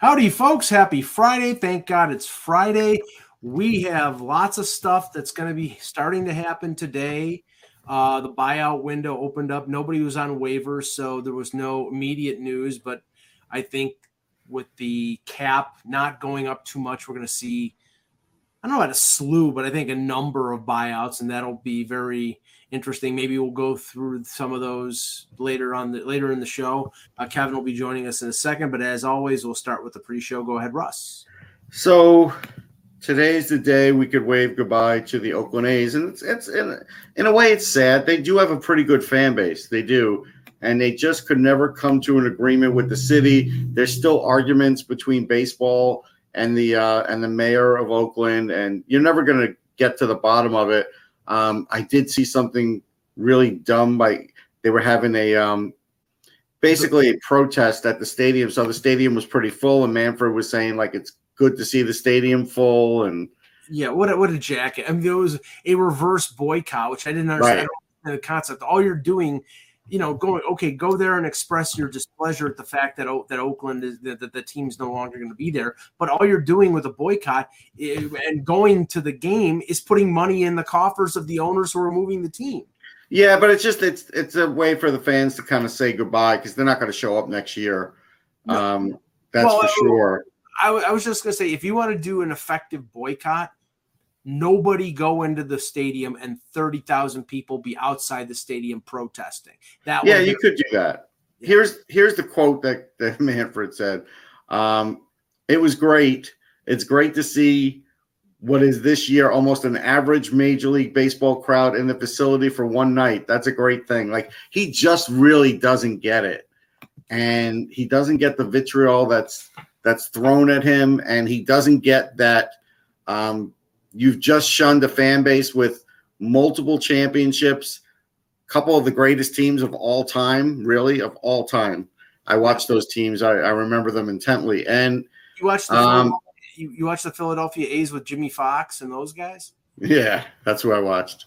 Howdy, folks. Happy Friday. Thank God it's Friday. We have lots of stuff that's going to be starting to happen today. Uh, the buyout window opened up. Nobody was on waivers, so there was no immediate news. But I think with the cap not going up too much, we're going to see, I don't know about a slew, but I think a number of buyouts, and that'll be very interesting. Maybe we'll go through some of those later on the later in the show. Uh, Kevin will be joining us in a second, but as always, we'll start with the pre-show. Go ahead, Russ. So today's the day we could wave goodbye to the Oakland A's, and it's it's in, in a way it's sad. They do have a pretty good fan base. They do. And they just could never come to an agreement with the city. There's still arguments between baseball and the uh, and the mayor of Oakland, and you're never going to get to the bottom of it. Um, I did see something really dumb by they were having a um, basically a protest at the stadium. So the stadium was pretty full, and Manfred was saying like it's good to see the stadium full and yeah, what a, what a jacket! I mean, it was a reverse boycott, which I didn't understand right. the concept. All you're doing, you know, going okay, go there and express your displeasure at the fact that that Oakland is that the, the team's no longer going to be there. But all you're doing with a boycott is, and going to the game is putting money in the coffers of the owners who are moving the team. Yeah, but it's just it's it's a way for the fans to kind of say goodbye because they're not going to show up next year. No. Um, that's well, for sure. I, I was just going to say if you want to do an effective boycott, nobody go into the stadium and 30,000 people be outside the stadium protesting. That Yeah, you could do that. Yeah. Here's here's the quote that, that Manfred said. Um, it was great. It's great to see what is this year almost an average major league baseball crowd in the facility for one night. That's a great thing. Like he just really doesn't get it. And he doesn't get the vitriol that's that's thrown at him and he doesn't get that um, You've just shunned a fan base with multiple championships, a couple of the greatest teams of all time, really, of all time. I watched those teams. I, I remember them intently. And you watched the um, you, you watched the Philadelphia A's with Jimmie Foxx and those guys? Yeah, that's who I watched.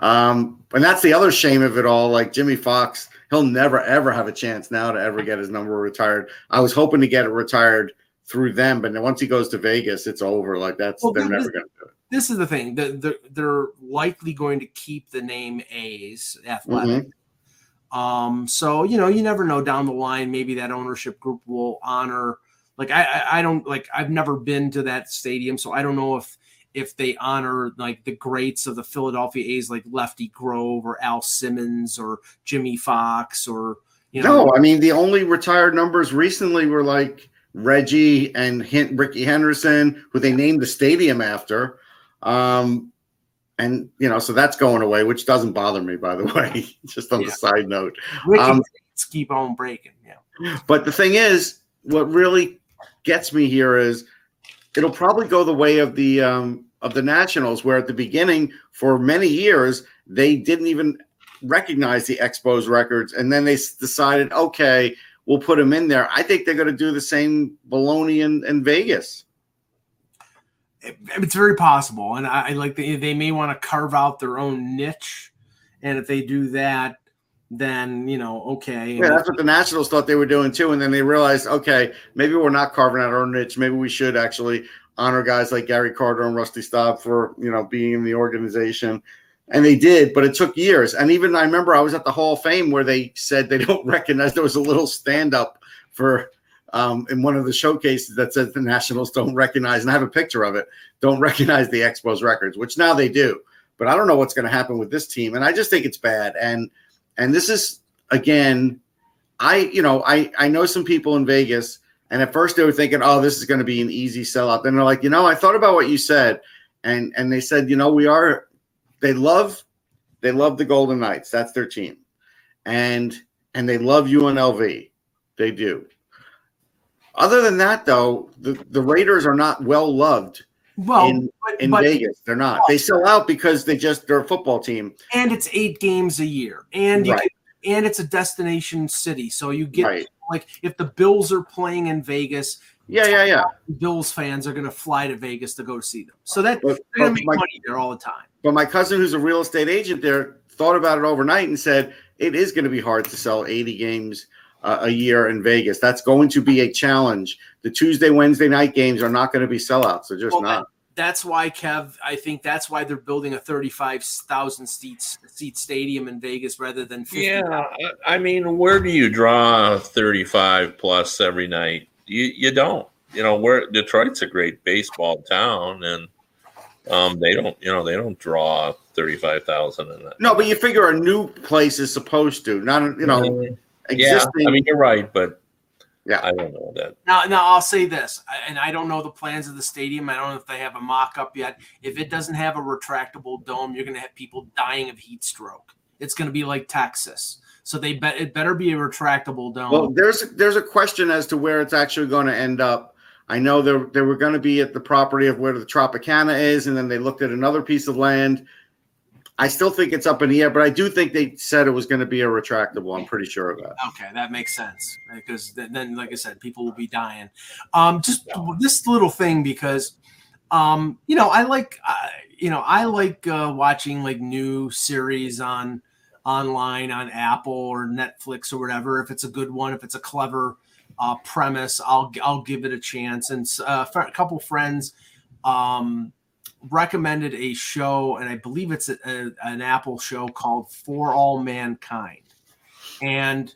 Um, and that's the other shame of it all. Like Jimmie Foxx, he'll never ever have a chance now to ever get his number retired. I was hoping to get it retired through them, but once he goes to Vegas, it's over. Like that's well, they're never going to do it this is the thing that they're, likely going to keep the name A's Athletic. Mm-hmm. Um, so you know, you never know down the line. Maybe that ownership group will honor. Like I, I don't like. I've never been to that stadium, so I don't know if if they honor like the greats of the Philadelphia A's, like Lefty Grove or Al Simmons or Jimmie Foxx or you know. No, I mean the only retired numbers recently were like Reggie and Rickey Henderson, who they named the stadium after. Um, and you know, so that's going away, which doesn't bother me, by the way. Just on yeah. the side note, um, keep on breaking. Yeah. But the thing is, what really gets me here is it'll probably go the way of the um, of the Nationals, where at the beginning, for many years, they didn't even recognize the Expos records, and then they decided, okay, we'll put them in there. I think they're going to do the same baloney in, in Vegas it's very possible, and I, I like they, they may want to carve out their own niche, and if they do that, then you know, okay. Yeah, that's what the Nationals thought they were doing too, and then they realized, okay, maybe we're not carving out our niche. Maybe we should actually honor guys like Gary Carter and Rusty Staub for you know being in the organization. And they did, but it took years. And even I remember I was at the Hall of Fame where they said they don't recognize there was a little stand up for um, in one of the showcases that says the Nationals don't recognize, and I have a picture of it, don't recognize the Expos records, which now they do. But I don't know what's going to happen with this team, and I just think it's bad. And and this is again, I you know I I know some people in Vegas, and at first they were thinking, oh, this is going to be an easy sellout. Then they're like, you know, I thought about what you said, and and they said, you know, we are. They love, they love the Golden Knights. That's their team, and and they love UNLV. They do Other than that, though, the, the Raiders are not well loved Well, in, but, in but- Vegas. They're not. They sell out because they just they're a football team. and it's eight games a year, and you Right. can, and it's a destination city, so you get Right. like if the Bills are playing in Vegas, Yeah, yeah, yeah. Bills fans are going to fly to Vegas to go see them. So that But, they're going to make my, money there all the time. but my cousin, who's a real estate agent there, thought about it overnight and said it is going to be hard to sell 80 games uh, a year in Vegas. That's going to be a challenge. The Tuesday, Wednesday night games are not going to be sellouts. They're just Well, not. That's why Kev. I think that's why they're building a thirty-five thousand seats seat stadium in Vegas rather than 50. Yeah, I- I mean, where do you draw 35 plus every night? You you don't. You know, where Detroit's a great baseball town, and um, they don't. You know, they don't draw 35,000 in it. No, but you figure a new place is supposed to, not you know Mm, yeah. I mean, you're right, but Yeah. I don't know that. Now, now I'll say this, and I don't know the plans of the stadium. I don't know if they have a mock-up yet. If it doesn't have a retractable dome, you're going to have people dying of heat stroke. It's going to be like Texas. So they bet it better be a retractable dome. well, there's there's a question as to where it's actually going to end up. I know they they were going to be at the property of where the Tropicana is, and then they looked at another piece of land. I still think it's up in the air, but I do think they said it was going to be a retractable. I'm pretty sure of that. Okay, that makes sense because th- then, like I said, people will be dying. Um, just this little thing because, um, you know, I like, uh, you know, I like uh, watching like new series on online on Apple or Netflix or whatever. If it's a good one, if it's a clever uh, premise, I'll I'll give it a chance. And uh, a couple friends um, recommended a show, and I believe it's a, a, an Apple show called For All Mankind and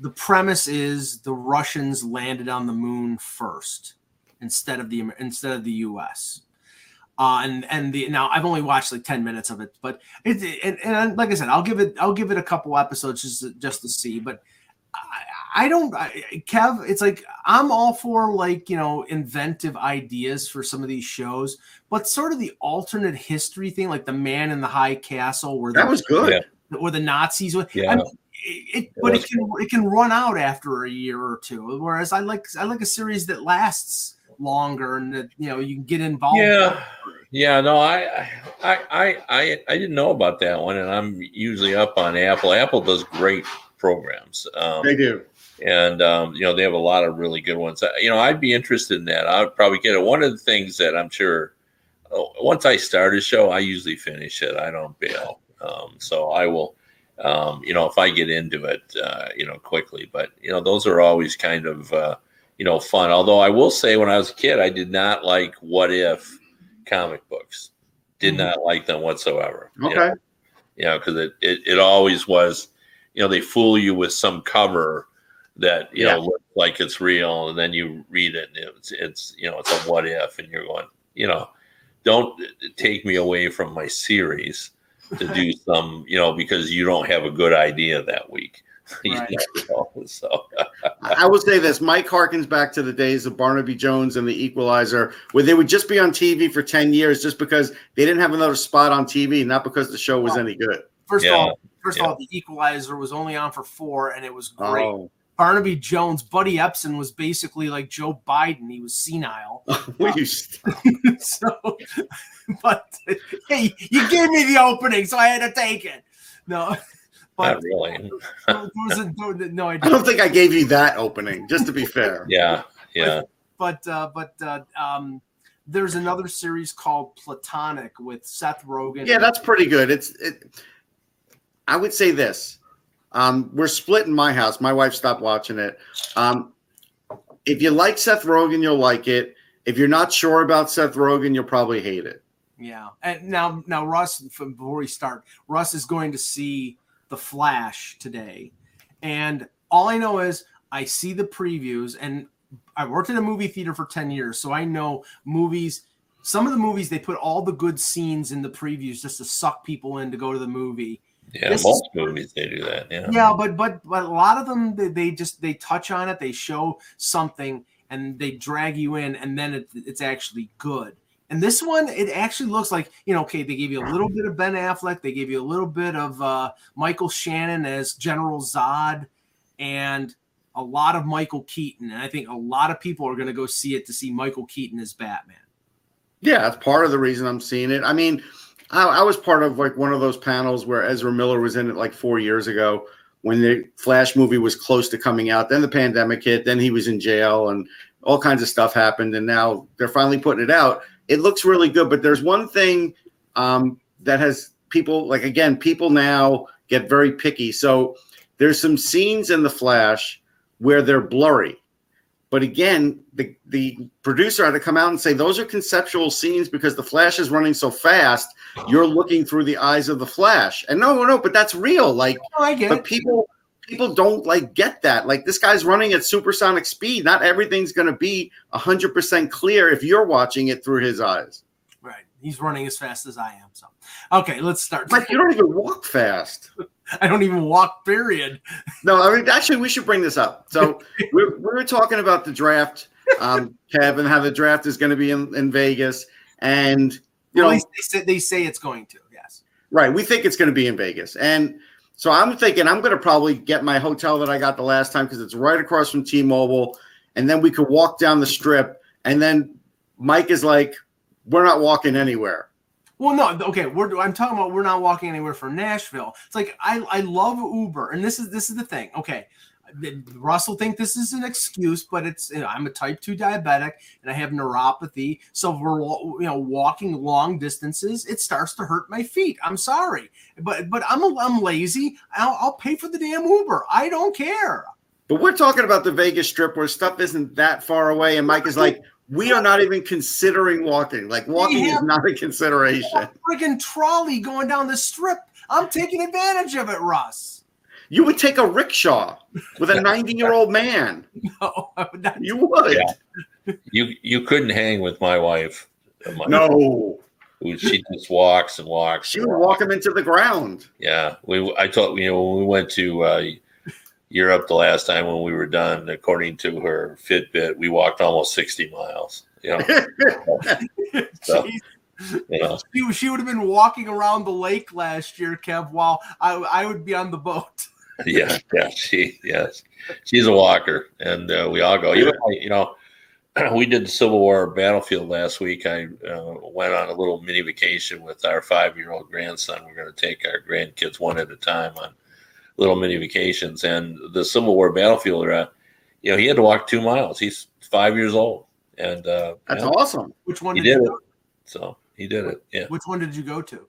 the premise is the Russians landed on the moon first instead of the instead of the U.S. Uh, and and the now I've only watched like ten minutes of it, but it and, and like I said, I'll give it I'll give it a couple episodes just to, just to see. But I, I don't, I, Kev. It's like I'm all for like you know inventive ideas for some of these shows, but sort of the alternate history thing, like the Man in the High Castle, where That the, was good. Yeah. where the Nazis. were- Yeah. I mean, it, it, but it can it can run out after a year or two. Whereas I like I like a series that lasts longer and that you know you can get involved. Yeah, yeah. No, I, I, I, I, I didn't know about that one, and I'm usually up on Apple. Apple does great programs. Um, They do. And um, you know they have a lot of really good ones. You know, I'd be interested in that. I'd probably get it. One of the things that I'm sure oh, once I start a show, I usually finish it. I don't bail, um, so I will. Um, you know, if I get into it, uh, you know, quickly. But you know, those are always kind of uh, you know fun. Although I will say, when I was a kid, I did not like What If comic books. Did Mhm. not like them whatsoever. you Okay. know you know, because it, it it always was, you know, they fool you with some cover that you Yeah. know looks like it's real, and then you read it, and it's it's you know it's a what if, and you're going, you know, don't take me away from my series to do some, you know, because you don't have a good idea that week. Right. know, so I I will say this: Mike harkens back to the days of Barnaby Jones and The Equalizer, where they would just be on TV for ten years, just because they didn't have another spot on TV, not because the show was any good. First Yeah, of all, first yeah. of all, the Equalizer was only on for four, and it was great. Oh, Barnaby Jones, Buddy Ebsen was basically like Joe Biden. He was senile. will stop? so, but hey, you gave me the opening, so I had to take it. No, but not really. there was a, no, I I don't think I gave you that opening. Just to be fair. Yeah, yeah. but uh, but uh, um, there's another series called Platonic with Seth Rogen. Yeah, that's pretty good. It's it. I would say this. Um, we're split in my house. My wife stopped watching it. Um, if you like Seth Rogen, you'll like it. If you're not sure about Seth Rogen, you'll probably hate it. yeah. And now now Russ, before we start, Russ is going to see The Flash today, and all I know is I see the previews, and I worked in a movie theater for ten years, so I know movies. Some of the movies they put all the good scenes in the previews just to suck people in to go to the movie. Yeah, This most is- movies they do that. Yeah. Yeah, but but but a lot of them they, they just they touch on it, they show something, and they drag you in, and then it, it's actually good. And this one, it actually looks like you know, okay, they gave you a little bit of Ben Affleck, they gave you a little bit of uh, Michael Shannon as General Zod, and a lot of Michael Keaton, and I think a lot of people are going to go see it to see Michael Keaton as Batman. Yeah, that's part of the reason I'm seeing it. I mean, I, I, was part of like one of those panels where Ezra Miller was in it like four years ago when the Flash movie was close to coming out. Then the pandemic hit. Then he was in jail, and all kinds of stuff happened. And now they're finally putting it out. It looks really good, but there's one thing um, that has people like again, people now get very picky. So there's some scenes in the Flash where they're blurry. But again, the, the producer had to come out and say those are conceptual scenes because the Flash is running so fast. You're looking through the eyes of the Flash, and no, no, but that's real. Like, oh, I get but it. people people don't like get that. Like, this guy's running at supersonic speed. Not everything's going to be hundred percent clear if you're watching it through his eyes. Right, he's running as fast as I am. So, okay, let's start. Like, you don't even walk fast. I don't even walk, period. No, I mean, actually, we should bring this up. So we, we were talking about the draft, um, Kevin, how the draft is going to be in, in Vegas. And, you know, they say, they say it's going to, yes. Right. We think it's going to be in Vegas. And so I'm thinking I'm going to probably get my hotel that I got the last time because it's right across from T Mobile. And then we could walk down the strip. And then Mike is like, we're not walking anywhere. Well, no, okay. We're I'm talking about we're not walking anywhere for Nashville. It's like I I love Uber, and this is this is the thing. Okay, Russell think this is an excuse, but it's you know, I'm a type two diabetic and I have neuropathy. So if we're you know walking long distances, it starts to hurt my feet. I'm sorry, but but I'm a, I'm lazy. I'll, I'll pay for the damn Uber. I don't care. But we're talking about the Vegas Strip where stuff isn't that far away, and Mike is like, we are not even considering walking. Like walking is not a consideration. A freaking trolley going down the strip. I'm taking advantage of it, Russ. You would take a rickshaw with a 90 year old man. No, would you would. Yeah. You you couldn't hang with my wife. My no. Wife. She just walks and walks. She would walk him into the ground. Yeah, we. I thought you know when we went to uh, Europe the last time when we were done, according to her Fitbit, we walked almost 60 miles. You know, so, you know. She, she would have been walking around the lake last year, Kev, while I, I would be on the boat. yeah, yeah, she, yes, she's a walker, and uh, we all go. You know, you know, we did the Civil War battlefield last week. I uh, went on a little mini vacation with our five-year-old grandson. We're going to take our grandkids one at a time on little mini vacations. And the Civil War battlefield, uh, you know, he had to walk two miles. He's five years old, and uh, that's yeah, awesome. Which one he did, did it? So he did it. Yeah. Which one did you go to?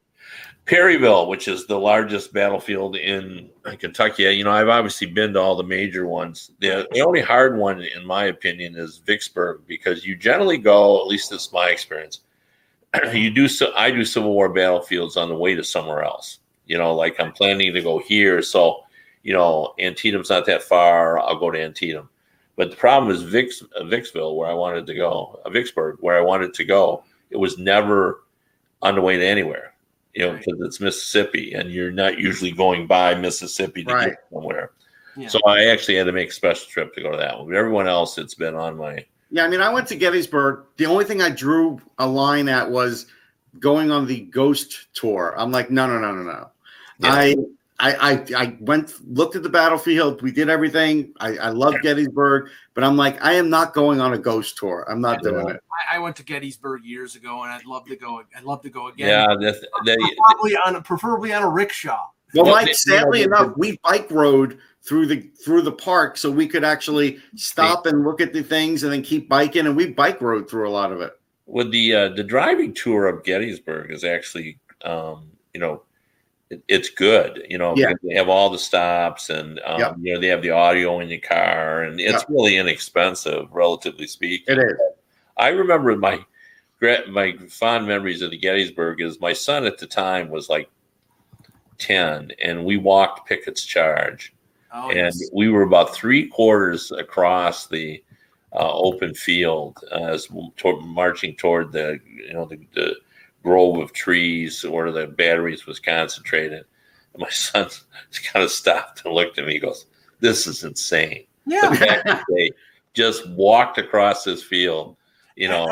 Perryville, which is the largest battlefield in Kentucky. You know, I've obviously been to all the major ones. The, the only hard one, in my opinion, is Vicksburg because you generally go, at least it's my experience. you do so. I do Civil War battlefields on the way to somewhere else you know, like I'm planning to go here. So, you know, Antietam's not that far. I'll go to Antietam. But the problem is Vicks, Vicksville, where I wanted to go, Vicksburg, where I wanted to go. It was never on the way to anywhere, you know, because it's Mississippi and you're not usually going by Mississippi to right. get somewhere. Yeah. So I actually had to make a special trip to go to that one. But everyone else, it's been on my. Yeah, I mean, I went to Gettysburg. The only thing I drew a line at was going on the ghost tour. I'm like, no, no, no, no, no. Yeah. I, I, I, went looked at the battlefield. We did everything. I, I love Gettysburg, but I'm like, I am not going on a ghost tour. I'm not yeah. doing it. I, I, went to Gettysburg years ago, and I'd love to go. I'd love to go again. Yeah, that's, probably on a, preferably on a rickshaw. Well, Mike, sadly enough, we bike rode through the through the park, so we could actually stop and look at the things, and then keep biking. And we bike rode through a lot of it. With the uh, the driving tour of Gettysburg is actually, um, you know, it, it's good. You know, yeah. they have all the stops and um, yep. you know they have the audio in your car, and it's yep. really inexpensive, relatively speaking. It is. I remember my my fond memories of the Gettysburg is my son at the time was like ten, and we walked Pickett's Charge, oh, and yes. we were about three quarters across the uh, open field as toward, marching toward the you know the, the grove of trees where the batteries was concentrated. And my son just kind of stopped and looked at me. He goes, "This is insane." Yeah. they just walked across this field, you know,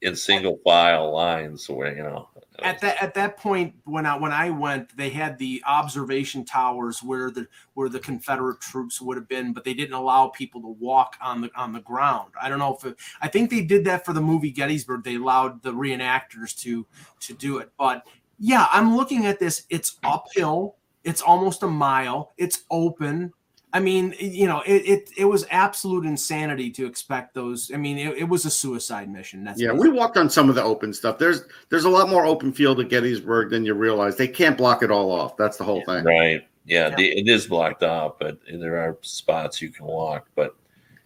in single file lines where you know at that at that point when I when I went, they had the observation towers where the where the Confederate troops would have been, but they didn't allow people to walk on the on the ground. I don't know if it, I think they did that for the movie Gettysburg. They allowed the reenactors to to do it, but yeah, I'm looking at this. It's uphill. It's almost a mile. It's open. I mean, you know, it, it, it was absolute insanity to expect those. I mean, it, it was a suicide mission. That's yeah. We walked on some of the open stuff. There's there's a lot more open field at Gettysburg than you realize. They can't block it all off. That's the whole yeah. thing. Right. Yeah, yeah. The, it is blocked off, but there are spots you can walk. But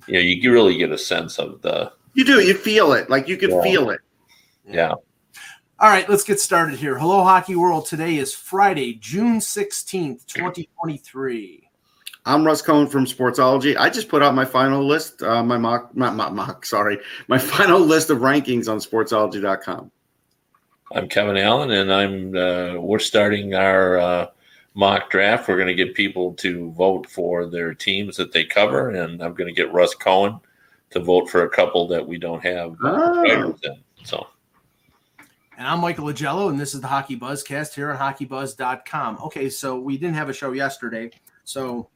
you know, you really get a sense of the. You do. You feel it. Like you can yeah. feel it. Yeah. All right, let's get started here. Hello, Hockey World. Today is Friday, June 16th, 2023. I'm Russ Cohen from Sportsology. I just put out my final list, uh, my mock, not my mock, sorry, my final list of rankings on Sportsology.com. I'm Kevin Allen, and I'm uh, we're starting our uh, mock draft. We're going to get people to vote for their teams that they cover, and I'm going to get Russ Cohen to vote for a couple that we don't have oh. in. So. And I'm Michael Augello, and this is the Hockey Buzzcast here on HockeyBuzz.com. Okay, so we didn't have a show yesterday, so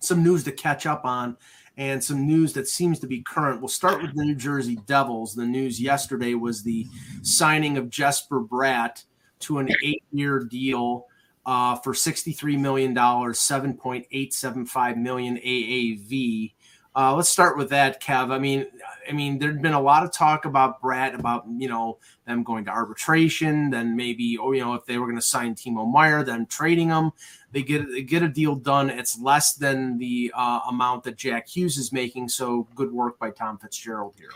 some news to catch up on and some news that seems to be current. We'll start with the New Jersey Devils. The news yesterday was the signing of Jesper Bratt to an eight year deal uh, for $63 million, 7.875 million AAV. Uh, let's start with that, Kev. I mean, I mean, there'd been a lot of talk about Bratt, about you know them going to arbitration, then maybe, oh, you know, if they were going to sign Timo Meier, then trading them. They get they get a deal done. It's less than the uh, amount that Jack Hughes is making. So good work by Tom Fitzgerald here.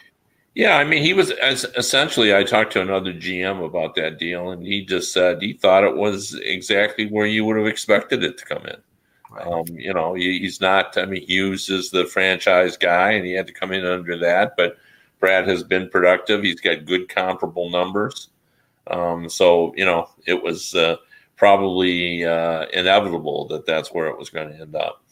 Yeah, I mean, he was as essentially. I talked to another GM about that deal, and he just said he thought it was exactly where you would have expected it to come in. Right. Um, you know, he, he's not. I mean, Hughes is the franchise guy, and he had to come in under that. But Bratt has been productive. He's got good comparable numbers. Um, so you know, it was. Uh, probably uh, inevitable that that's where it was going to end up.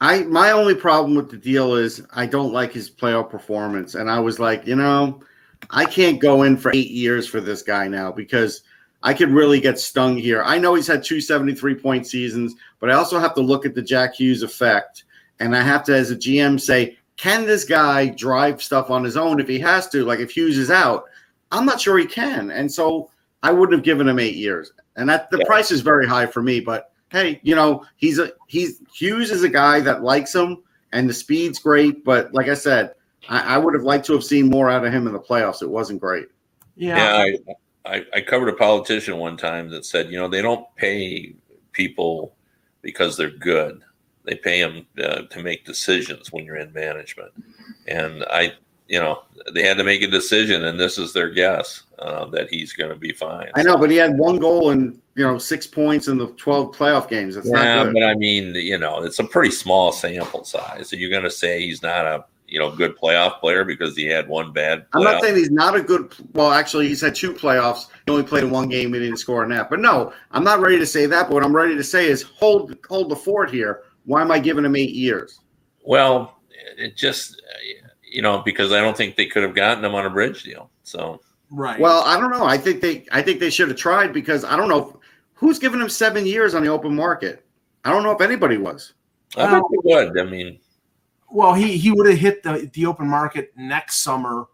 I my only problem with the deal is I don't like his playoff performance, and I was like, you know, I can't go in for eight years for this guy now because I could really get stung here. I know he's had two 73 point seasons, but I also have to look at the Jack Hughes effect, and I have to, as a GM, say, can this guy drive stuff on his own if he has to? Like if Hughes is out, I'm not sure he can, and so I wouldn't have given him eight years and that the yeah. price is very high for me. But hey, you know, he's a he's Hughes is a guy that likes him, and the speed's great. But like I said, I, I would have liked to have seen more out of him in the playoffs. It wasn't great. Yeah, yeah I, I, I covered a politician one time that said, you know, they don't pay people because they're good. They pay them uh, to make decisions when you're in management. And I you know, they had to make a decision, and this is their guess uh, that he's going to be fine. I know, but he had one goal and you know six points in the twelve playoff games. That's yeah, but I mean, you know, it's a pretty small sample size. So you're going to say he's not a you know good playoff player because he had one bad. Playoff? I'm not saying he's not a good. Well, actually, he's had two playoffs. He only played in one game. He didn't score in that. But no, I'm not ready to say that. But what I'm ready to say is hold hold the fort here. Why am I giving him eight years? Well, it just you know, because I don't think they could have gotten him on a bridge deal. So right. Well, I don't know. I think they I think they should have tried because I don't know who's giving him seven years on the open market. I don't know if anybody was. I think they would. I mean, well, he he would have hit the the open market next summer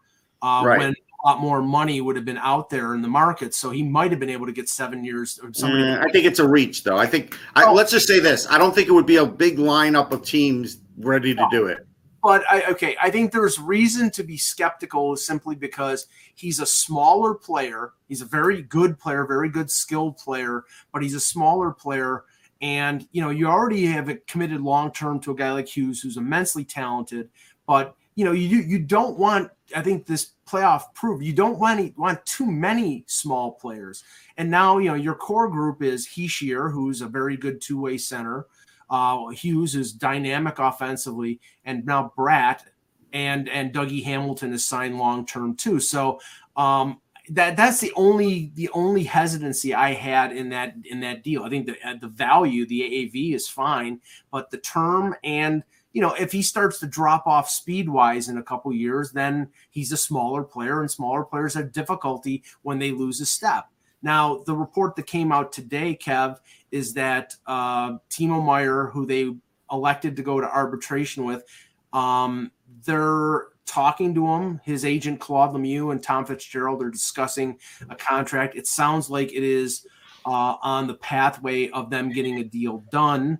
uh, right. when a lot more money would have been out there in the market. So he might have been able to get seven years. Mm, I think it's a reach, though. I think oh. I, let's just say this: I don't think it would be a big lineup of teams ready to do it but I, okay, I think there's reason to be skeptical simply because he's a smaller player. He's a very good player, very good skilled player, but he's a smaller player. And you know, you already have it committed long term to a guy like Hughes, who's immensely talented. But you know, you you don't want. I think this playoff proof you don't want want too many small players. And now you know your core group is Hischier, who's a very good two way center. Uh, Hughes is dynamic offensively, and now Bratt and and Dougie Hamilton is signed long term too. So um, that that's the only the only hesitancy I had in that in that deal. I think the the value, the AAV is fine, but the term and you know if he starts to drop off speed wise in a couple years, then he's a smaller player, and smaller players have difficulty when they lose a step. Now, the report that came out today, Kev, is that uh, Timo Meier, who they elected to go to arbitration with, um, they're talking to him. His agent Claude Lemieux and Tom Fitzgerald are discussing a contract. It sounds like it is uh, on the pathway of them getting a deal done.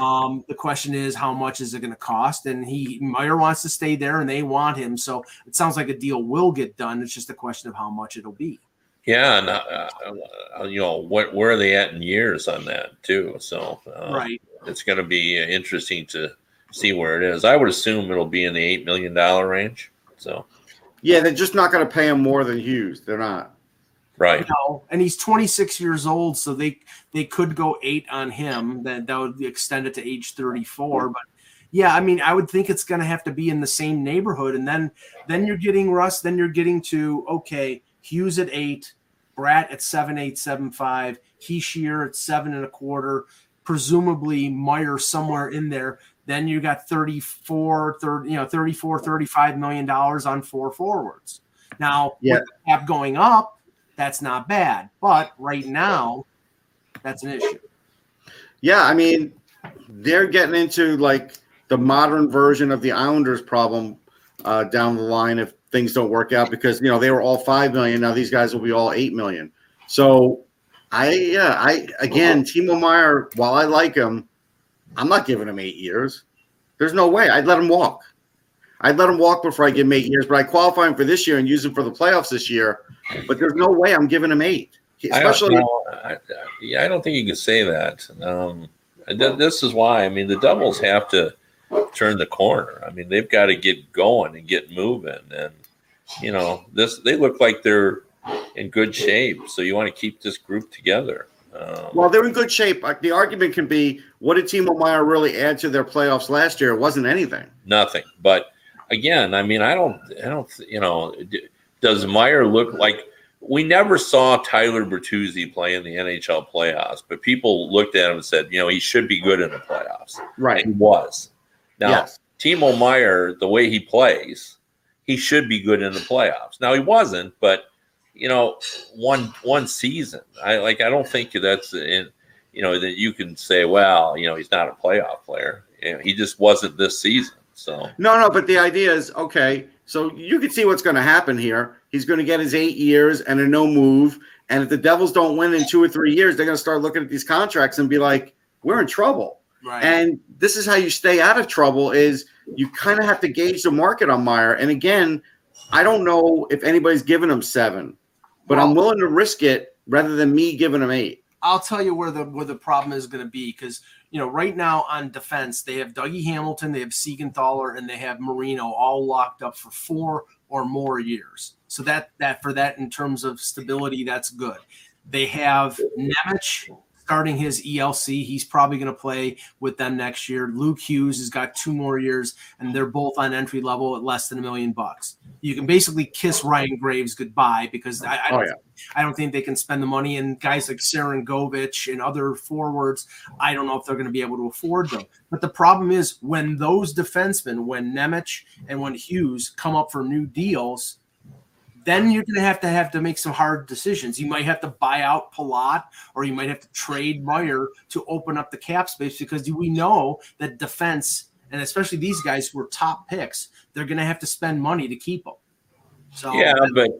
Um, the question is, how much is it going to cost? And he Meier wants to stay there, and they want him. So it sounds like a deal will get done. It's just a question of how much it'll be. Yeah, and uh, uh, you know what? Where are they at in years on that too? So um, right, it's going to be interesting to see where it is. I would assume it'll be in the eight million dollar range. So yeah, they're just not going to pay him more than Hughes. They're not. Right. You know, and he's 26 years old, so they they could go eight on him. That that would extend it to age 34. But yeah, I mean, I would think it's going to have to be in the same neighborhood, and then then you're getting Russ. Then you're getting to okay, Hughes at eight, Bratt at seven eight seven five, Hischier at seven and a quarter, presumably Meier somewhere in there. Then you got 34, 30, you know, 34, 35 million dollars on four forwards. Now, yeah. with the cap going up, that's not bad. But right now, that's an issue. Yeah, I mean, they're getting into like the modern version of the Islanders problem uh, down the line if things don't work out because you know they were all five million. Now these guys will be all eight million. So I yeah I again Timo Meier. While I like him, I'm not giving him eight years. There's no way. I'd let him walk. I'd let him walk before I give him eight years, but I qualify him for this year and use him for the playoffs this year. But there's no way I'm giving him eight. Especially, I I, yeah, I don't think you can say that. Um, this is why. I mean, the Devils have to turn the corner. I mean, they've got to get going and get moving, and you know, this they look like they're in good shape. So you want to keep this group together. Um, well, they're in good shape. The argument can be, what did Timo Meier really add to their playoffs last year? It wasn't anything. Nothing. But again, I mean, I don't, I don't, you know, does Meier look like? We never saw Tyler Bertuzzi play in the NHL playoffs, but people looked at him and said, you know, he should be good in the playoffs. Right. He was. Now, yes. Timo Meier, the way he plays, he should be good in the playoffs. Now he wasn't, but you know, one one season. I like. I don't think that's in. You know that you can say, well, you know, he's not a playoff player. You know, he just wasn't this season. So no, no. But the idea is okay. So you can see what's going to happen here. He's going to get his eight years and a no move. And if the Devils don't win in two or three years, they're going to start looking at these contracts and be like, "We're in trouble." Right. And this is how you stay out of trouble: is you kind of have to gauge the market on Meier. And again, I don't know if anybody's given him seven but I'm willing to risk it rather than me giving them eight. I'll tell you where the where the problem is going to be because you know right now on defense they have Dougie Hamilton, they have Siegenthaler, and they have Marino all locked up for four or more years. So that that for that in terms of stability, that's good. They have Nemec starting his ELC. He's probably going to play with them next year. Luke Hughes has got two more years, and they're both on entry level at less than a million bucks. You can basically kiss Ryan Graves goodbye because I, I, oh, don't, oh, yeah. I don't think they can spend the money. And guys like Sharangovich and other forwards, I don't know if they're going to be able to afford them. But the problem is when those defensemen, when Nemec and when Hughes come up for new deals – then you're going to have to have to make some hard decisions. You might have to buy out Palat, or you might have to trade Meier to open up the cap space because we know that defense and especially these guys who are top picks, they're going to have to spend money to keep them. So yeah, but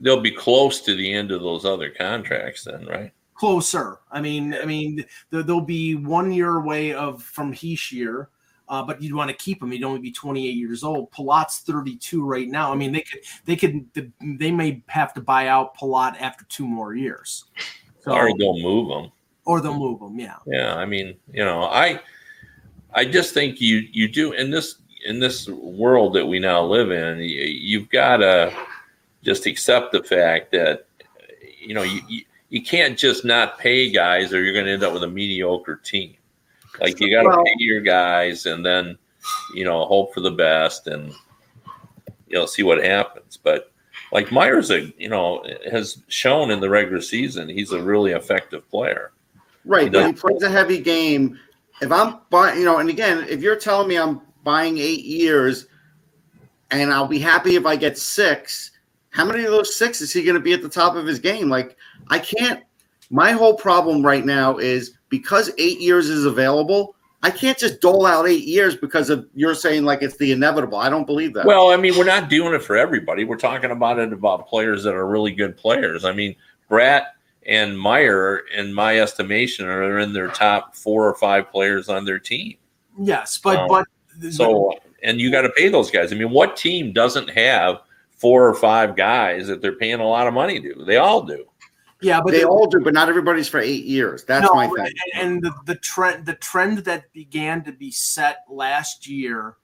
they'll be close to the end of those other contracts then, right? Closer. I mean, I mean, there'll be one year away of from Hischier uh, but you'd want to keep him. He'd only be 28 years old. Palat's 32 right now. I mean, they could, they could, they may have to buy out Palat after two more years. So, or they'll move him. Or they'll move him. Yeah. Yeah. I mean, you know, I, I just think you, you do in this, in this world that we now live in, you, you've got to just accept the fact that, you know, you, you, you can't just not pay guys or you're going to end up with a mediocre team. Like you got to well, pay your guys and then, you know, hope for the best and, you know, see what happens. But like Myers, a, you know, has shown in the regular season, he's a really effective player. Right. He but he plays a heavy game. If I'm buying, you know, and again, if you're telling me I'm buying eight years and I'll be happy if I get six, how many of those six is he going to be at the top of his game? Like, I can't. My whole problem right now is because eight years is available. I can't just dole out eight years because of you're saying like it's the inevitable. I don't believe that. Well, I mean, we're not doing it for everybody. We're talking about it about players that are really good players. I mean, Bratt and Meier, in my estimation, are in their top four or five players on their team. Yes, but um, but so and you got to pay those guys. I mean, what team doesn't have four or five guys that they're paying a lot of money to? They all do. Yeah, but they all do, but not everybody's for eight years. That's no, my thing. And, the, the trend, the trend that began to be set last year,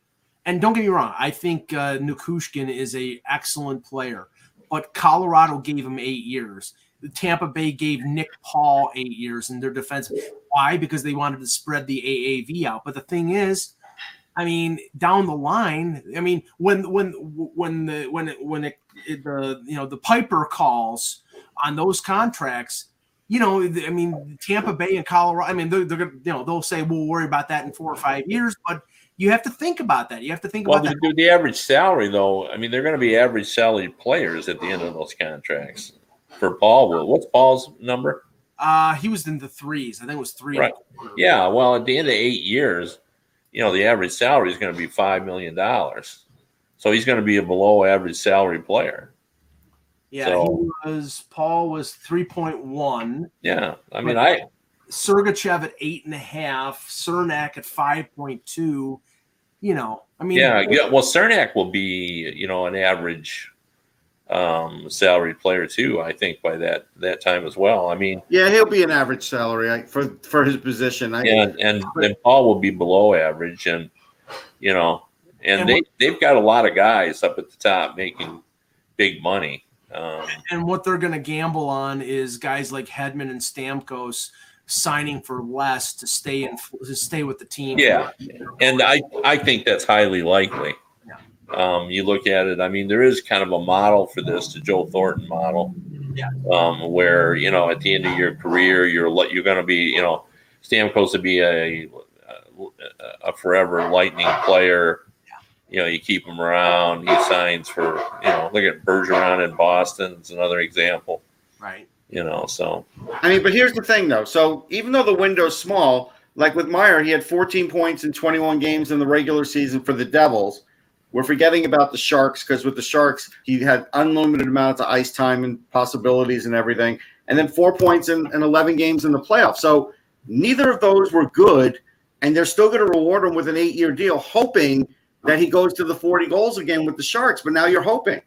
and don't get me wrong, I think uh, Nichushkin is a excellent player, but Colorado gave him eight years. Tampa Bay gave Nick Paul eight years in their defense. Why? Because they wanted to spread the AAV out. But the thing is, I mean, down the line, I mean, when when when the when it, when it, it the you know the Piper calls on those contracts, you know, I mean, Tampa Bay and Colorado. I mean, they're, they're gonna, you know, they'll say we'll worry about that in four or five years, but you have to think about that. You have to think well, about the, the average salary, though. I mean, they're going to be average salary players at the end of those contracts. For Paul, what's Paul's number? Uh, he was in the threes. I think it was three. Right. Yeah. Well, at the end of eight years, you know, the average salary is going to be five million dollars. So he's going to be a below average salary player. Yeah, so, he was Paul was three point one. Yeah, I mean, I Sergachev at eight and a half, Cernak at five point two. You know, I mean, yeah, yeah. Well, Cernak will be, you know, an average um, salary player too. I think by that that time as well. I mean, yeah, he'll be an average salary for for his position. I, and and then Paul will be below average, and you know, and, and they they've got a lot of guys up at the top making big money. Um, and what they're going to gamble on is guys like Hedman and Stamkos signing for less to stay in to stay with the team. Yeah, and I I think that's highly likely. Um, you look at it. I mean, there is kind of a model for this, the Joe Thornton model, yeah. um, where you know at the end of your career, you're you're going to be you know Stamkos to be a a forever lightning player you know, you keep him around. He signs for, you know, look at Bergeron in Boston. It's another example. Right. You know, so. I mean, but here's the thing, though. So even though the window's small, like with Meier, he had 14 points in 21 games in the regular season for the Devils. We're forgetting about the Sharks because with the Sharks, he had unlimited amounts of ice time and possibilities and everything. And then four points in, in 11 games in the playoffs. So neither of those were good. And they're still going to reward him with an eight year deal, hoping – that he goes to the 40 goals again with the Sharks, but now you're hoping.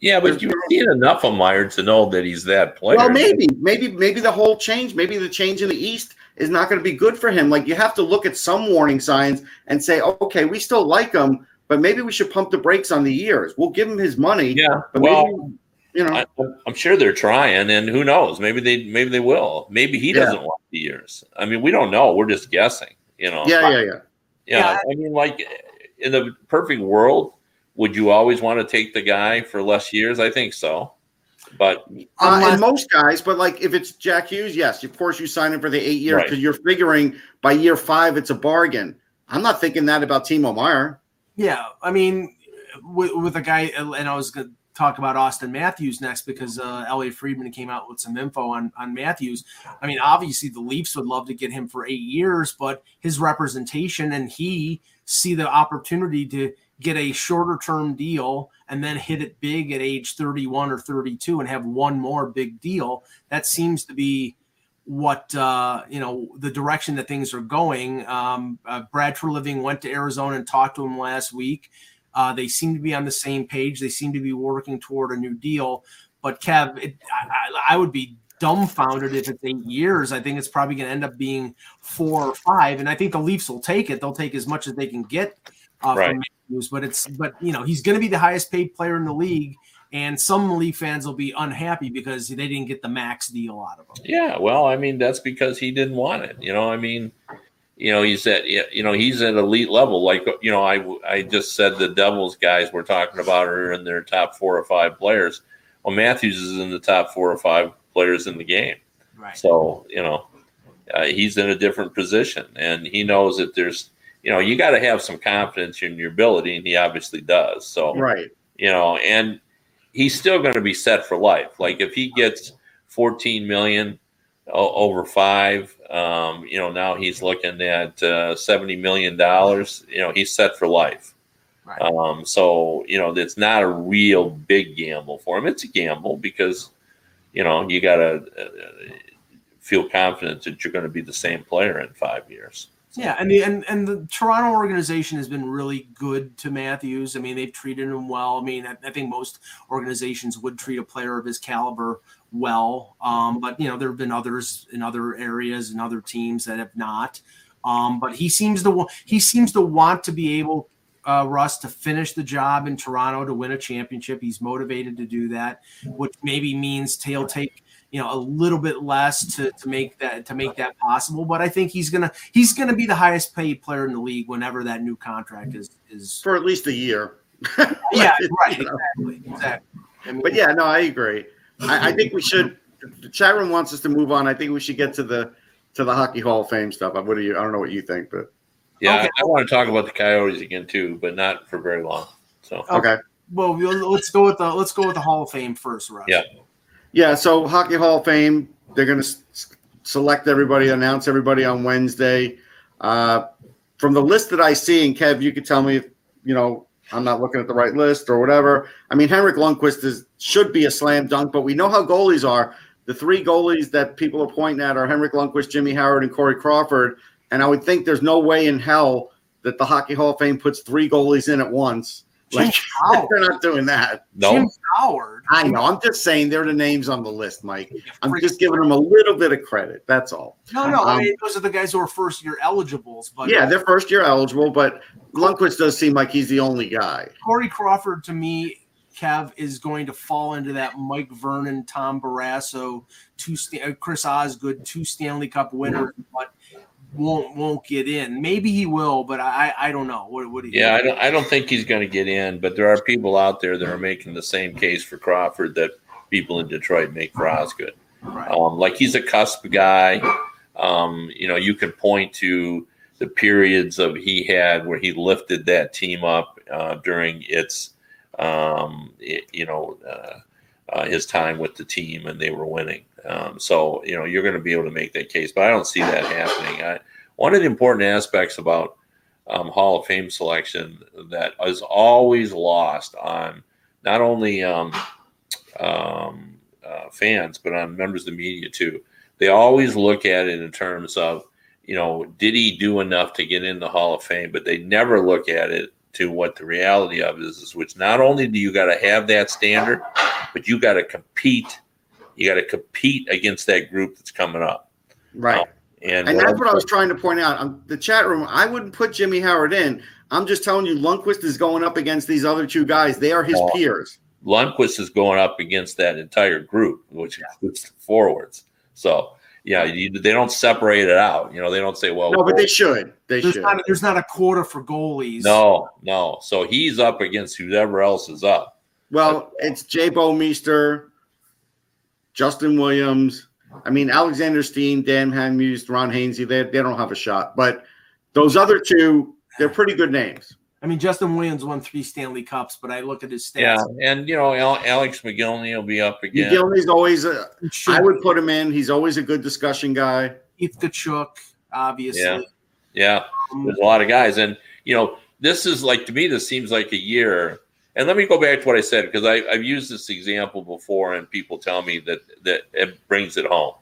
Yeah, but you've seen enough of Meier to know that he's that player. Well, maybe, maybe, maybe the whole change, maybe the change in the East is not going to be good for him. Like you have to look at some warning signs and say, okay, we still like him, but maybe we should pump the brakes on the years. We'll give him his money. Yeah, but well, maybe, you know, I, am sure they're trying, and who knows? Maybe they, maybe they will. Maybe he doesn't yeah. want the years. I mean, we don't know. We're just guessing. You know. Yeah, yeah, yeah. Yeah, yeah. I mean, like in the perfect world, would you always want to take the guy for less years? I think so. But uh, and most guys, but like if it's Jack Hughes, yes, of course you sign him for the eight years because right. you're figuring by year five it's a bargain. I'm not thinking that about Timo Meier. Yeah, I mean, with, with a guy, and I was going to talk about Auston Matthews next because uh, Elliotte Friedman came out with some info on on Matthews. I mean, obviously the Leafs would love to get him for eight years, but his representation and he see the opportunity to get a shorter term deal and then hit it big at age 31 or 32 and have one more big deal. That seems to be what uh, you know the direction that things are going. Um, uh, Treliving went to Arizona and talked to him last week. Uh, they seem to be on the same page. They seem to be working toward a new deal. But Kev, it, I, I, would be dumbfounded if it's eight years. I think it's probably going to end up being four or five, and I think the Leafs will take it. They'll take as much as they can get uh, right. from Matthews, but it's but you know he's going to be the highest paid player in the league. And some Leaf fans will be unhappy because they didn't get the max deal out of him. Yeah, well, I mean that's because he didn't want it. You know, I mean, you know he's at you know he's at elite level. Like you know, I I just said the Devils guys we're talking about are in their top four or five players. Well, Matthews is in the top four or five players in the game. Right. So you know, uh, he's in a different position, and he knows that there's you know you got to have some confidence in your ability, and he obviously does. So right. You know, and he's still going to be set for life. Like if he gets 14 million over five, um, you know, now he's looking at uh, 70 million dollars. You know, he's set for life. Right. Um, so you know, it's not a real big gamble for him. It's a gamble because you know you got to uh, feel confident that you're going to be the same player in five years. Yeah, and the and, and the Toronto organization has been really good to Matthews. I mean, they've treated him well. I mean, I, I think most organizations would treat a player of his caliber well. Um, but you know, there have been others in other areas and other teams that have not. Um, but he seems to he seems to want to be able, uh, Russ, to finish the job in Toronto to win a championship. He's motivated to do that, which maybe means he'll take you know a little bit less to, to make that to make that possible. But I think he's gonna he's gonna be the highest paid player in the league whenever that new contract is is for at least a year. yeah, right, exactly, exactly. I mean, but yeah, no, I agree. I, I, think we should. The chat room wants us to move on. I think we should get to the to the Hockey Hall of Fame stuff. What do you? I don't know what you think, but yeah, okay. I, I want to talk about the Coyotes again too, but not for very long. So okay. Well, let's go with the let's go with the Hall of Fame first, Russ. Yeah. Yeah, so Hockey Hall of Fame, they're going to s- select everybody, announce everybody on Wednesday. Uh, from the list that I see, and Kev, you could tell me if you know I'm not looking at the right list or whatever. I mean, Henrik Lundqvist is should be a slam dunk, but we know how goalies are. The three goalies that people are pointing at are Henrik Lundqvist, Jimmy Howard, and Corey Crawford. And I would think there's no way in hell that the Hockey Hall of Fame puts three goalies in at once. Like they're not doing that. No. Jim Howard. I know. I'm just saying they're the names on the list, Mike. I'm just giving them a little bit of credit. That's all. No, no. Um, I mean, those are the guys who are first year eligibles. But yeah, they're first year eligible. But Lundqvist does seem like he's the only guy. Corey Crawford, to me, Kev is going to fall into that Mike Vernon, Tom Barrasso, two uh, Chris Osgood, two Stanley Cup winners, but won't won't get in. Maybe he will, but I I don't know. What what? yeah, I don't I don't think he's going to get in. But there are people out there that are making the same case for Crawford that people in Detroit make for Osgood. Right. Um, like he's a cusp guy. Um, you know, you can point to the periods of he had where he lifted that team up uh, during its um, it, you know uh, uh, his time with the team and they were winning. Um, so you know you're going to be able to make that case, but I don't see that happening. I, one of the important aspects about um, Hall of Fame selection that is always lost on not only um, um, uh, fans but on members of the media too. They always look at it in terms of you know did he do enough to get in the Hall of Fame, but they never look at it to what the reality of it is, is which not only do you got to have that standard, but you got to compete you got to compete against that group that's coming up. Right. Um, and, and that's what I was trying to point out. Um, the chat room, I wouldn't put Jimmy Howard in. I'm just telling you, Lundqvist is going up against these other two guys. They are his uh, peers. Lundqvist is going up against that entire group, which includes the forwards. So, yeah, you, they don't separate it out. You know, they don't say, well, no, but they should. They there's should. Not, there's not a quarter for goalies. No, no. So he's up against whoever else is up. Well, it's Jay Bouwmeester, Justin Williams. I mean, Alexander Steen, Dan Hamhuis, Ron Hainsey, they, they don't have a shot. But those other two, they're pretty good names. I mean, Justin Williams won three Stanley Cups, but I look at his stats. Yeah, and you know, Alex Mogilny will be up again. Mogilny's always a. I would put him in. He's always a good discussion guy. Keith Tkachuk, obviously. Yeah, yeah. Um, There's a lot of guys, and you know, this is like to me. This seems like a year and let me go back to what I said because I've used this example before, and people tell me that that it brings it home.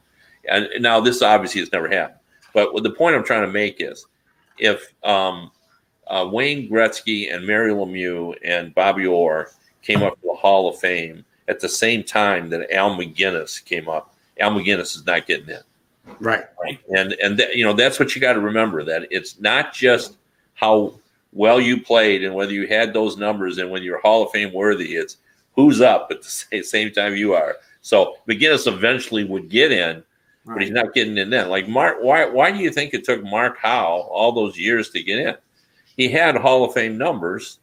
And now this obviously has never happened, but what the point I'm trying to make is, if um, uh, Wayne Gretzky and Mario Lemieux and Bobby Orr came up to the Hall of Fame at the same time that Al MacInnis came up, Al MacInnis is not getting in. Right. Right. And and th- you know that's what you got to remember that it's not just how well you played and whether you had those numbers and when you're Hall of Fame worthy, it's who's up at the same time you are. So MacInnis eventually would get in, right. but he's not getting in then. Like Mark, why why do you think it took Mark Howe all those years to get in? He had Hall of Fame numbers,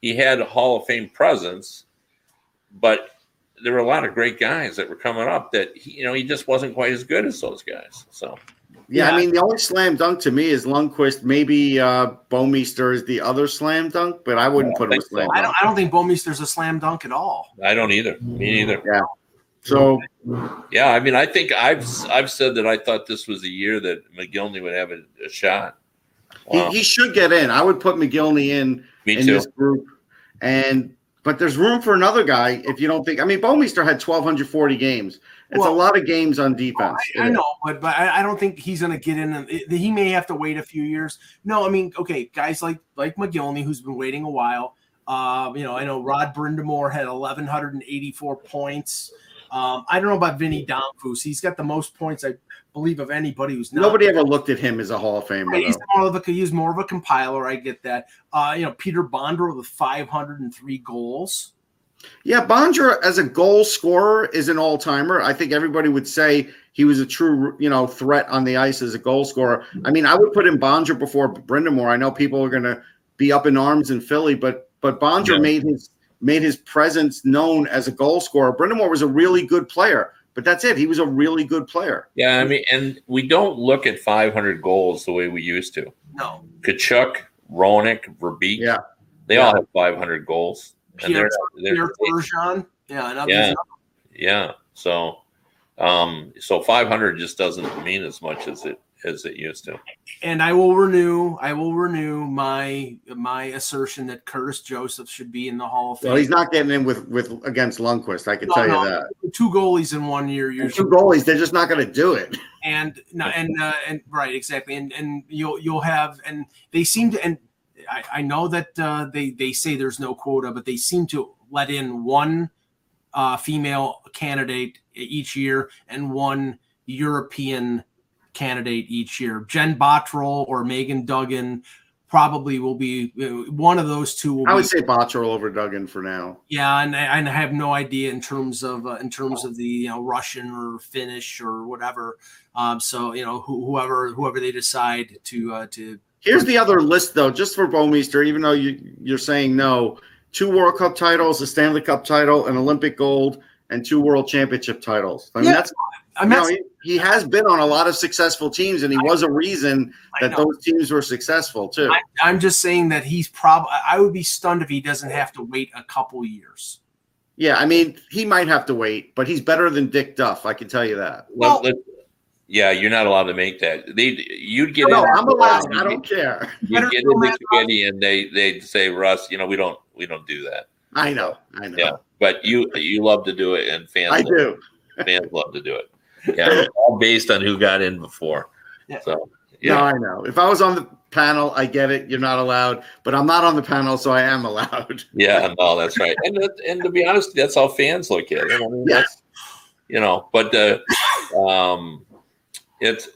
he had a Hall of Fame presence, but there were a lot of great guys that were coming up that he, you know he just wasn't quite as good as those guys. So Yeah, Yeah. I mean the only slam dunk to me is Lundqvist. Maybe uh Bouwmeester is the other slam dunk, but I wouldn't Yeah, put him a think so. slam I dunk. don't. I don't think Bouwmeester's a slam dunk at all. I don't either. Me neither. Yeah. So Yeah, I mean, I think I've I've said that I thought this was a year that Mogilny would have a, a shot. Wow. he, he should get in. I would put Mogilny in Me in too. this group, and but there's room for another guy if you don't think. I mean, Bouwmeester had 1,240 games. It's Well- a lot of games on defense. I, I know, but but I, don't think he's going to get in. He may have to wait a few years. No, I mean, okay, guys like like Mogilny, who's been waiting a while. Uh, you know, I know Rod Brind'Amour had 1,184 points. Um, I don't know about Vinny Damphousse. He's got the most points, I believe, of anybody who's not. Nobody ever looked at him as a Hall of Famer. Right, He's more of a he's more of a compiler. I get that. Uh, you know, Peter Bondra with 503 goals. Yeah, Bondra as a goal scorer is an all timer. I think everybody would say he was a true, you know, threat on the ice as a goal scorer. I mean, I would put in Bondra before Brind'Amour. I know people are going to be up in arms in Philly, but but Bondra Yeah. made his made his presence known as a goal scorer. Brind'Amour was a really good player, but that's it. He was a really good player. Yeah, I mean, and we don't look at 500 goals the way we used to. No, Tkachuk, Roenick, Verbeek, Yeah. they all have 500 goals. And Pierre, they're, they're, Pierre Bergeron. Yeah, and others. Yeah. yeah. So, um, so 500 just doesn't mean as much as it as it used to. and I will renew. I will renew my my assertion that Curtis Joseph should be in the Hall of Fame. Well, he's not getting in with with against Lundqvist. I can No, tell you that. two goalies in one year. And Usually, two goalies, they're just not going to do it. and no, and uh, and right, exactly, and and you'll you'll have, and they seem to, and I, I know that uh, they they say there's no quota, but they seem to let in one uh, female candidate each year and one European candidate each year. Jen Botterill or Megan Duggan probably will be uh, one of those two. Will I be, would say Botterill over Duggan for now. yeah, and, I- and I have no idea in terms of uh, in terms of the you know Russian or Finnish or whatever. Um, so you know who, whoever whoever they decide to uh, to Here's the other list, though, just for Bouwmeester, even though you, you're saying no. Two World Cup titles, a Stanley Cup title, an Olympic gold, and two World Championship titles. I mean, Yeah, that's I you mean, know, he, he has been on a lot of successful teams, and he was a reason that those teams were successful too. I, I'm just saying that he's probably. I would be stunned if he doesn't have to wait a couple years. yeah, I mean, he might have to wait, but he's better than Dick Duff. I can tell you that. Well- Let- let- yeah, you're not allowed to make that. They you'd get in No, in, I'm allowed. I don't care. you Better get than in the that. committee and they they say Russ, you know, we don't we don't do that. I know. I know. Yeah, but you you love to do it, and fans I love, do. fans love to do it. Yeah, all based on who got in before. Yeah. So No, I know. If I was on the panel, I get it. You're not allowed, but I'm not on the panel, so I am allowed. yeah, no, that's right. And that- and to be honest, that's how fans look at it. I mean, Yeah. that's you know, but uh, um, it's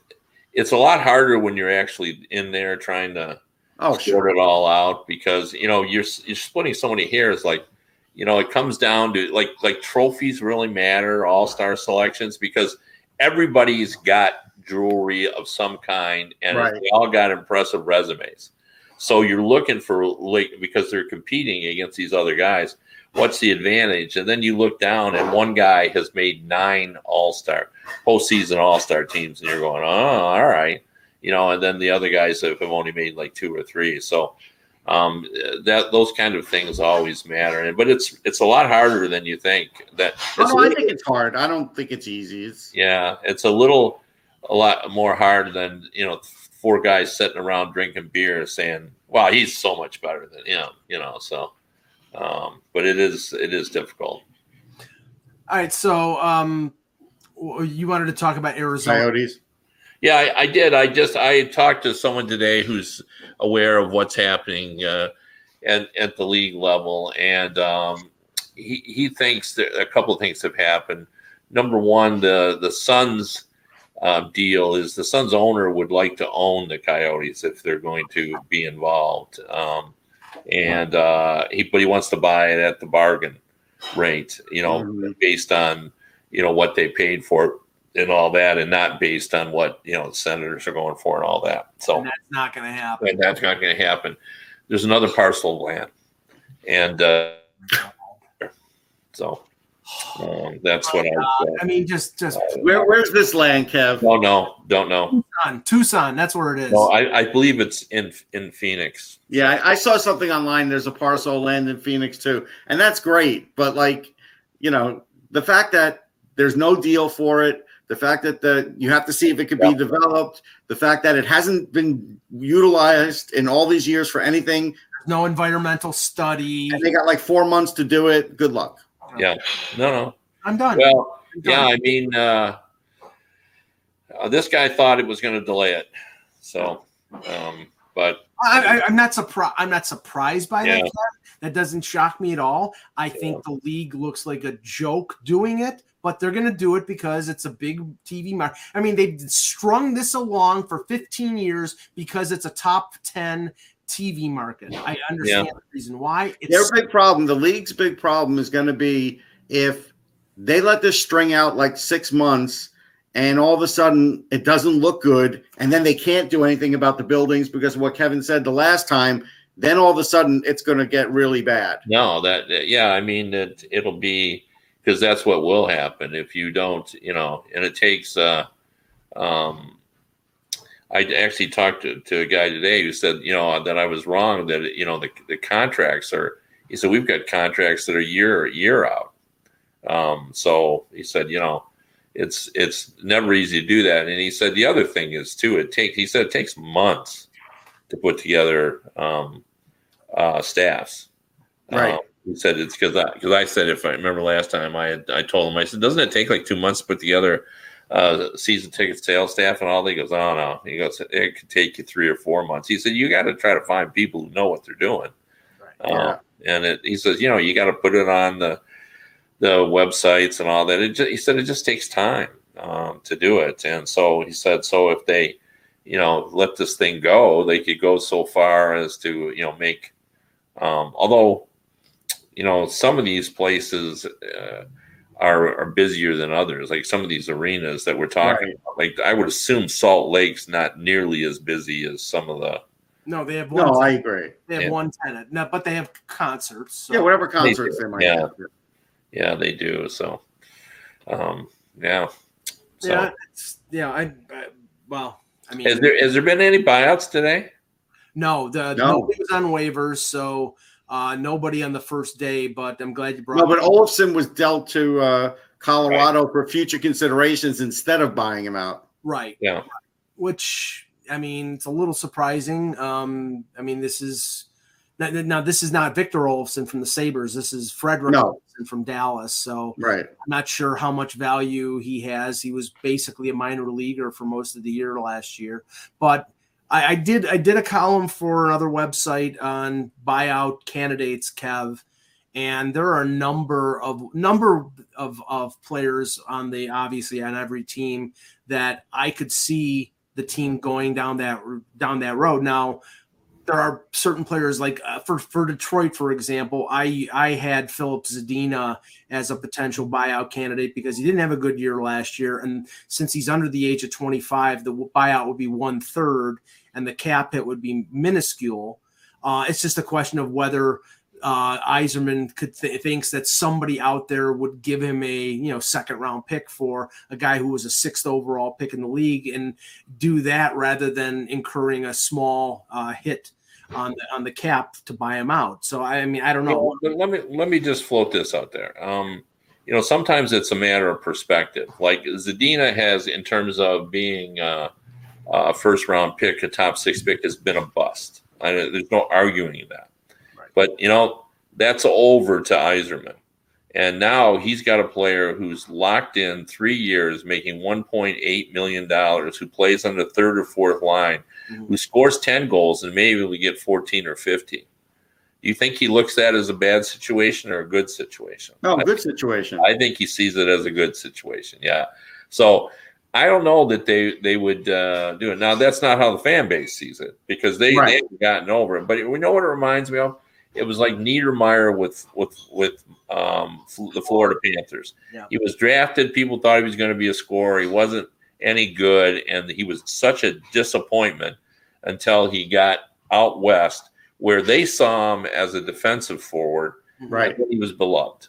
it's a lot harder when you're actually in there trying to Oh, sort sure. it all out because you know you're you're splitting so many hairs. Like you know, it comes down to like like trophies really matter, all star selections because everybody's got jewelry of some kind, and Right. they all got impressive resumes. So you're looking for like because they're competing against these other guys. What's the advantage? And then you look down, and one guy has made nine All Star postseason All Star teams, and you're going, oh, all right you know, and then the other guys have only made like two or three. So um, that those kind of things always matter. And but it's it's a lot harder than you think. That Oh, no, a I little- think it's hard. I don't think it's easy. It's yeah, it's a little a lot more hard than you know four guys sitting around drinking beer saying, "Wow, he's so much better than him," you know. So, um, but it is it is difficult. All right, so um, you wanted to talk about Arizona. Coyotes. Yeah, I, I did. I just I talked to someone today who's aware of what's happening uh, at at the league level, and um, he he thinks that a couple of things have happened. Number one, the the Suns uh, deal is the Suns owner would like to own the Coyotes if they're going to be involved, um, and uh, he but he wants to buy it at the bargain rate, you know, Mhm. based on you know what they paid for it and all that, and not based on what you know the senators are going for and all that. So And that's not going to happen. and that's not going to happen. There's another parcel of land, and uh, so Um, that's what I. I mean, just just Where, where's this land, Kev? Oh no. Don't know. Tucson, Tucson. That's where it is. No, I, I believe it's in in Phoenix. Yeah, I, I saw something online. There's a parcel of land in Phoenix too, and that's great. But like, you know, the fact that there's no deal for it, the fact that the you have to see if it could Yeah. be developed, the fact that it hasn't been utilized in all these years for anything, no environmental study. and they got like four months to do it. Good luck. Yeah. No, no. I'm done. Well, I'm done. yeah. I mean, uh, uh, this guy thought it was going to delay it. So, um, but I, I, I'm not surprised. I'm not surprised by Yeah. that. That doesn't shock me at all. I think the league looks like a joke doing it, but they're going to do it because it's a big TV market. I mean, they've strung this along for 15 years because it's a top 10 TV market. I understand the reason why. It's Their big problem, the league's big problem, is going to be if they let this string out like six months and all of a sudden it doesn't look good, and then they can't do anything about the buildings because of what Kevin said the last time. Then all of a sudden it's going to get really bad. no, that yeah. I mean, it it'll be because that's what will happen if you don't, you know. And it takes. uh um I actually talked to, to a guy today who said, you know, that I was wrong. That you know the the contracts are. He said we've got contracts that are year year out. Um, so he said, you know, it's it's never easy to do that. And he said the other thing is too. It takes. He said it takes months to put together um, uh, staffs. Right. Um, he said it's because I because I said if I remember last time I had I told him I said doesn't it take like two months to put together uh, season ticket sales staff and all? He goes, oh no. He goes, it could take you three or four months. He said you got to try to find people who know what they're doing. Right. Uh, And it, he says, you know, you got to put it on the the websites and all that. It just, he said it just takes time um, to do it. And so he said, so if they, you know, let this thing go, they could go so far as to, you know, make. Um, although, you know, some of these places uh, are are busier than others. Like some of these arenas that we're talking Right. about. Like I would assume Salt Lake's not nearly as busy as some of the. no, they have one. No, I agree. they have yeah. one tenant, no, but they have concerts. So. Yeah, whatever concerts they might Yeah. have. Yeah, they do. So, um, yeah. So, yeah, it's, yeah. I, I well, I mean, has there has there been any buyouts today? No, the No. nobody was on waivers, so uh, nobody on the first day. But I'm glad you brought. No, but it up. Olofsson was dealt to uh, Colorado for future considerations instead of buying him out. right, Yeah. which I mean, it's a little surprising. Um, I mean, this is now, now this is not Victor Olofsson from the Sabres. This is Frederick No. Olofsson from Dallas. So Right. I'm not sure how much value he has. He was basically a minor leaguer for most of the year last year, but I, I did I did a column for another website on buyout candidates, Kev, and there are a number of number of of players on the obviously on every team that I could see the team going down that down that road. Now there are certain players like uh, for for Detroit, for example, I I had Filip Zadina as a potential buyout candidate because he didn't have a good year last year, and since he's under the age of 25, the buyout would be one third, and the cap hit would be minuscule. Uh, it's just a question of whether uh, Yzerman could th- thinks that somebody out there would give him a you know second round pick for a guy who was a sixth overall pick in the league and do that rather than incurring a small uh, hit on the on the cap to buy him out. So I mean I don't know. Let me let me just float this out there. Um, you know, sometimes it's a matter of perspective. Like Zadina has, in terms of being uh, a first round pick, a top six pick, has been a bust. I, there's no arguing that. Right. But you know, that's over to Yzerman. And now he's got a player who's locked in three years, making $1.8 million, who plays on the third or fourth line, Mhm. who scores 10 goals and maybe will get 14 or 15. Do you think he looks at as a bad situation or a good situation? No, good situation. I think he sees it as a good situation. Yeah. So I don't know that they they would uh, do it. Now that's not how the fan base sees it because they, Right. they haven't gotten over it. But we know what it reminds me of. It was like Niedermayer with with with um, the Florida Panthers. Yeah. He was drafted. People thought he was going to be a scorer. He wasn't any good, and he was such a disappointment until he got out west, where they saw him as a defensive forward. right. He was beloved.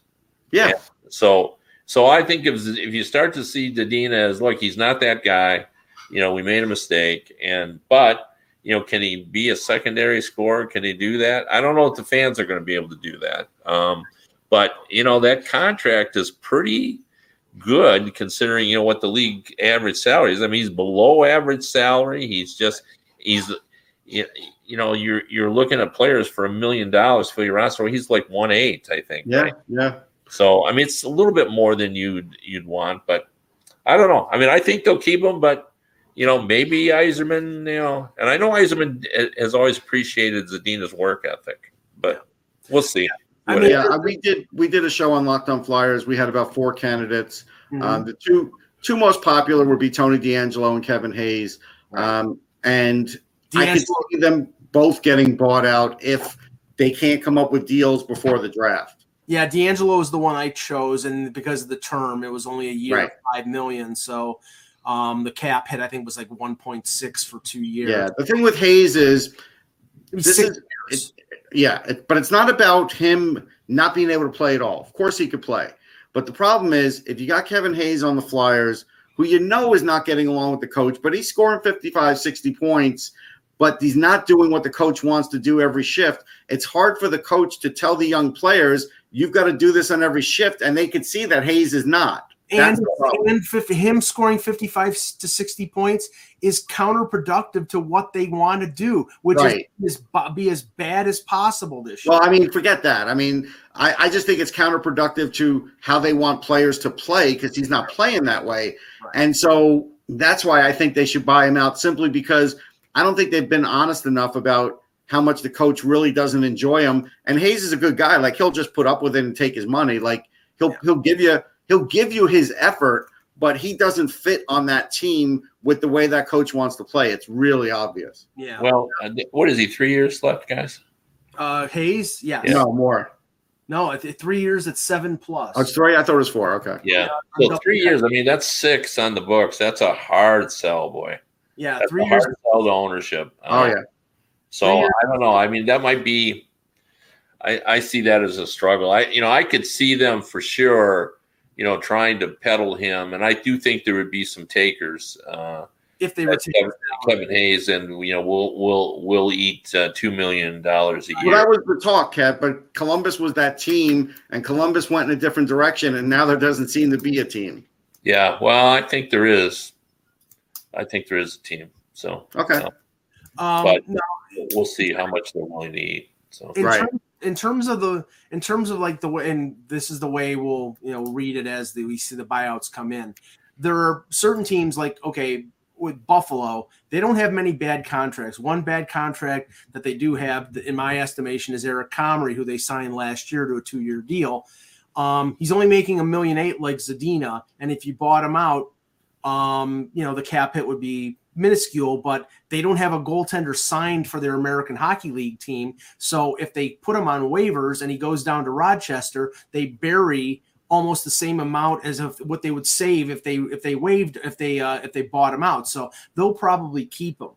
Yeah. So so I think if if you start to see Zadina as look, he's not that guy. You know, we made a mistake, and but you know, can he be a secondary scorer? Can he do that? I don't know if the fans are going to be able to do that. Um, but you know, that contract is pretty good considering you know what the league average salary is. I mean, he's below average salary. He's just he's you know you're you're looking at players for a million dollars for your roster. He's like one eight, I think. Yeah, right? yeah. So I mean, it's a little bit more than you'd you'd want, but I don't know. I mean, I think they'll keep him, but you know, maybe Yzerman, you know, and I know Yzerman has always appreciated Zadina's work ethic, but we'll see. I mean, yeah, we did we did a show on Locked On Flyers. We had about four candidates. Mm-hmm. Um, the two two most popular would be Tony DeAngelo and Kevin Hayes, um, and DeAngelo. I could see them both getting bought out if they can't come up with deals before the draft. Yeah, DeAngelo was the one I chose, and because of the term, it was only a year, right. five million. So um, the cap hit, I think, was like one point six for two years. Yeah, the thing with Hayes is this is it, yeah, it, but it's not about him not being able to play at all. Of course, he could play. But the problem is, if you got Kevin Hayes on the Flyers, who you know is not getting along with the coach, but he's scoring 55, 60 points, but he's not doing what the coach wants to do every shift. It's hard for the coach to tell the young players, you've got to do this on every shift. And they could see that Hayes is not and, and him scoring 55 to 60 points is counterproductive to what they want to do, which right. is, is, be as bad as possible this year. Well, I mean, forget that. I mean, I, I just think it's counterproductive to how they want players to play because he's not playing that way. Right. And so that's why I think they should buy him out simply because I don't think they've been honest enough about how much the coach really doesn't enjoy him. And Hayes is a good guy. Like he'll just put up with it and take his money. Like he'll yeah. he'll give you – he'll give you his effort, but he doesn't fit on that team with the way that coach wants to play. It's really obvious. Yeah. Well, uh, what is he? Three years left, guys. Uh, Hayes. Yeah. No more. No, three years. It's seven plus. Oh, it's three. I thought it was four. Okay. Yeah. So three years. I mean, that's six on the books. That's a hard sell, boy. Yeah, that's three years. Hard sell to ownership. Oh yeah. So I don't know. I mean, that might be. I, I see that as a struggle. I you know I could see them for sure you know, trying to peddle him. And I do think there would be some takers. Uh, if they were Kevin, Kevin, Hayes, and you know, we'll we'll we'll eat uh, two million dollars a year. Well, that was the talk, Kev. But Columbus was that team, and Columbus went in a different direction, and now there doesn't seem to be a team. Yeah, well, I think there is. I think there is a team. So okay, uh, um, but no, we'll see how much they're willing to eat. So in right. Terms, in terms of the in terms of like the way and this is the way we'll you know read it as the, we see the buyouts come in. There are certain teams like okay with buffalo they don't have many bad contracts. One bad contract that they do have in my estimation is eric comrie who they signed last year to a two-year deal. Um, he's only making a million eight like zadina and if you bought him out um, you know the cap hit would be minuscule, but they don't have a goaltender signed for their American Hockey League team. So if they put him on waivers and he goes down to Rochester, they bury almost the same amount as of what they would save if they if they waived if they uh, if they bought him out. So they'll probably keep him.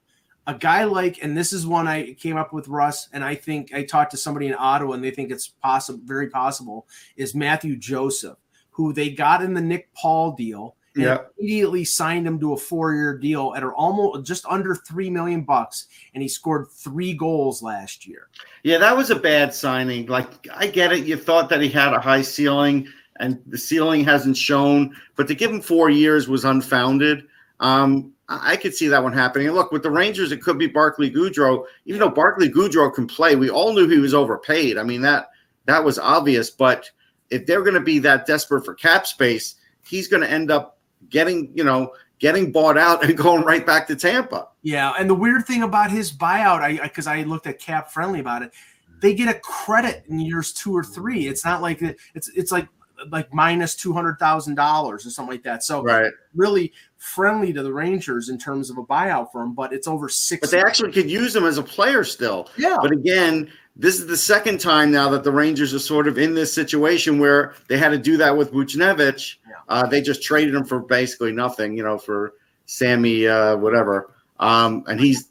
A guy like, and this is one I came up with Russ, and I think I talked to somebody in Ottawa, and they think it's possible, very possible, is Matthew Joseph, who they got in the Nick Paul deal yeah. immediately signed him to a four-year deal at almost just under three million bucks, and he scored three goals last year. Yeah, that was a bad signing. Like I get it, you thought that he had a high ceiling, and the ceiling hasn't shown, but to give him four years was unfounded. Um, I could see that one happening. And look, with the Rangers, it could be Barclay Goodrow. Even though Barclay Goodrow can play, we all knew he was overpaid. I mean that that was obvious. But if they're going to be that desperate for cap space, he's going to end up getting, you know, getting bought out and going right back to Tampa. Yeah, and the weird thing about his buyout, I because I, I, looked at Cap Friendly about it, they get a credit in years two or three. It's not like it's it's like like minus two hundred thousand dollars or something like that. So right. really friendly to the Rangers in terms of a buyout for him, but it's over six. But they actually could use him as a player still. Yeah. But again, this is the second time now that the Rangers are sort of in this situation where they had to do that with Buchnevich. Yeah. Uh, they just traded him for basically nothing, you know, for Sammy uh, whatever. Um, and he's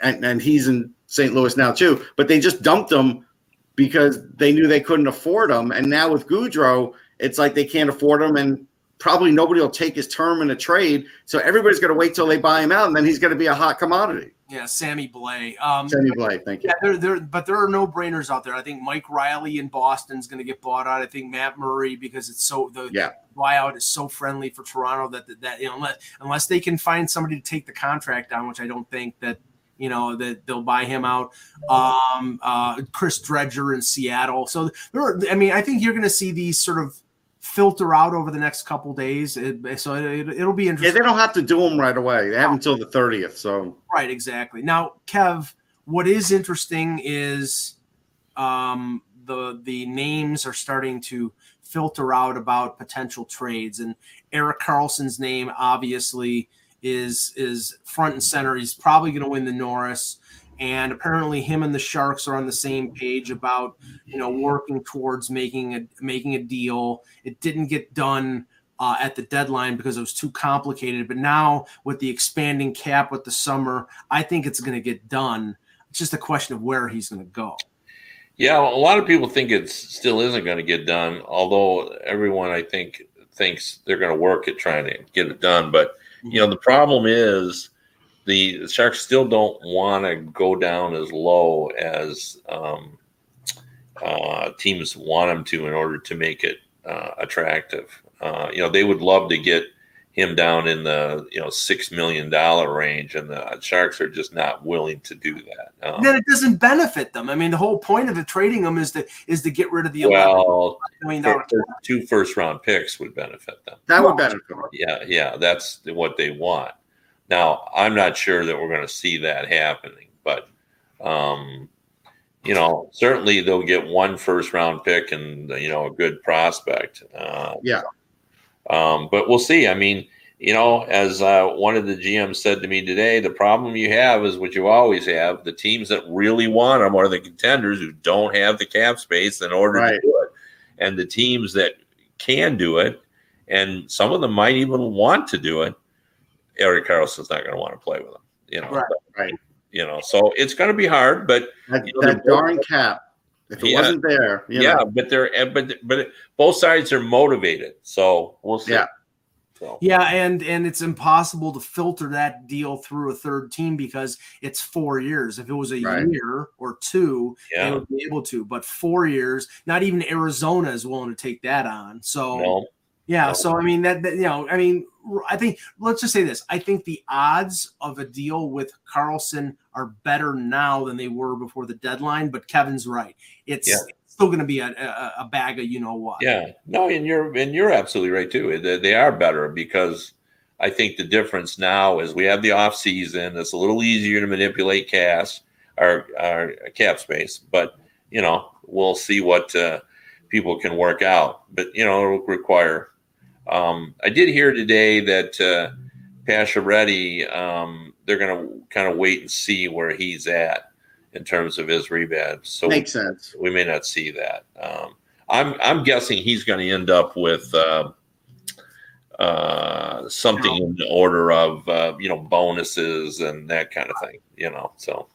and, and he's in St. Louis now too. But they just dumped him because they knew they couldn't afford him. And now with Goodrow, it's like they can't afford him, and probably nobody will take his term in a trade. So everybody's going to wait till they buy him out, and then he's going to be a hot commodity. Yeah, Sammy Blais. Um, Sammy Blais, thank you. Yeah, there, there, but there are no brainers out there. I think Mike Reilly in Boston is going to get bought out. I think Matt Murray because it's so the yeah. buyout is so friendly for Toronto that that, that you know unless, unless they can find somebody to take the contract down, which I don't think that you know that they'll buy him out. Um, uh, Chris Driedger in Seattle. So there, are, I mean, I think you're going to see these sort of filter out over the next couple days. It, so it, will be interesting. Yeah, they don't have to do them right away. They have until the 30th. So right, exactly. Now, Kev, what is interesting is um, the the names are starting to filter out about potential trades, and Erik Karlsson's name obviously is is front and center. He's probably going to win the Norris and apparently him and the Sharks are on the same page about you know working towards making a making a deal. It didn't get done uh, at the deadline because it was too complicated, but now with the expanding cap with the summer, I think it's going to get done. It's just a question of where he's going to go. Yeah, a lot of people think it still isn't going to get done, although everyone I think thinks they're going to work at trying to get it done. But you know, the problem is the Sharks still don't want to go down as low as um, uh, teams want them to in order to make it uh, attractive. Uh, you know, they would love to get him down in the you know six million dollar range, and the Sharks are just not willing to do that. Um, then it doesn't benefit them. I mean, the whole point of the trading them is to is to get rid of the well, two first round picks would benefit them. That would benefit them. Yeah, yeah, that's what they want. Now, I'm not sure that we're going to see that happening, but um, you know, certainly they'll get one first round pick and you know a good prospect. Uh, yeah. Um, but we'll see. I mean, you know, as uh, one of the GMs said to me today, the problem you have is what you always have: the teams that really want them are the contenders who don't have the cap space in order right. to do it, and the teams that can do it, and some of them might even want to do it Erik Karlsson's not going to want to play with him. You know, right, but, right. You know, so it's going to be hard. But that, you know, that darn cap, if it yeah, wasn't there, yeah. Know. But they're eh, but but both sides are motivated, so we'll see. Yeah. So. Yeah, and and it's impossible to filter that deal through a third team because it's four years. If it was a right. year or two, yeah. they would be able to. But four years, not even Arizona is willing to take that on. So no. Yeah, so I mean that, that you know, I mean I think let's just say this. I think the odds of a deal with Karlsson are better now than they were before the deadline. But Kevin's right; it's yeah. still going to be a, a, a, bag of you know what. Yeah, no, and you're and you're absolutely right too. They, they are better because I think the difference now is we have the off season. It's a little easier to manipulate cash our, our cap space, but you know we'll see what uh, people can work out. But you know it'll require um, I did hear today that uh, Pacioretty, um, they're going to kind of wait and see where he's at in terms of his rebound. So makes sense. We may not see that. Um, I'm I'm guessing he's going to end up with uh, uh, something in the order of uh, you know bonuses and that kind of thing. You know, so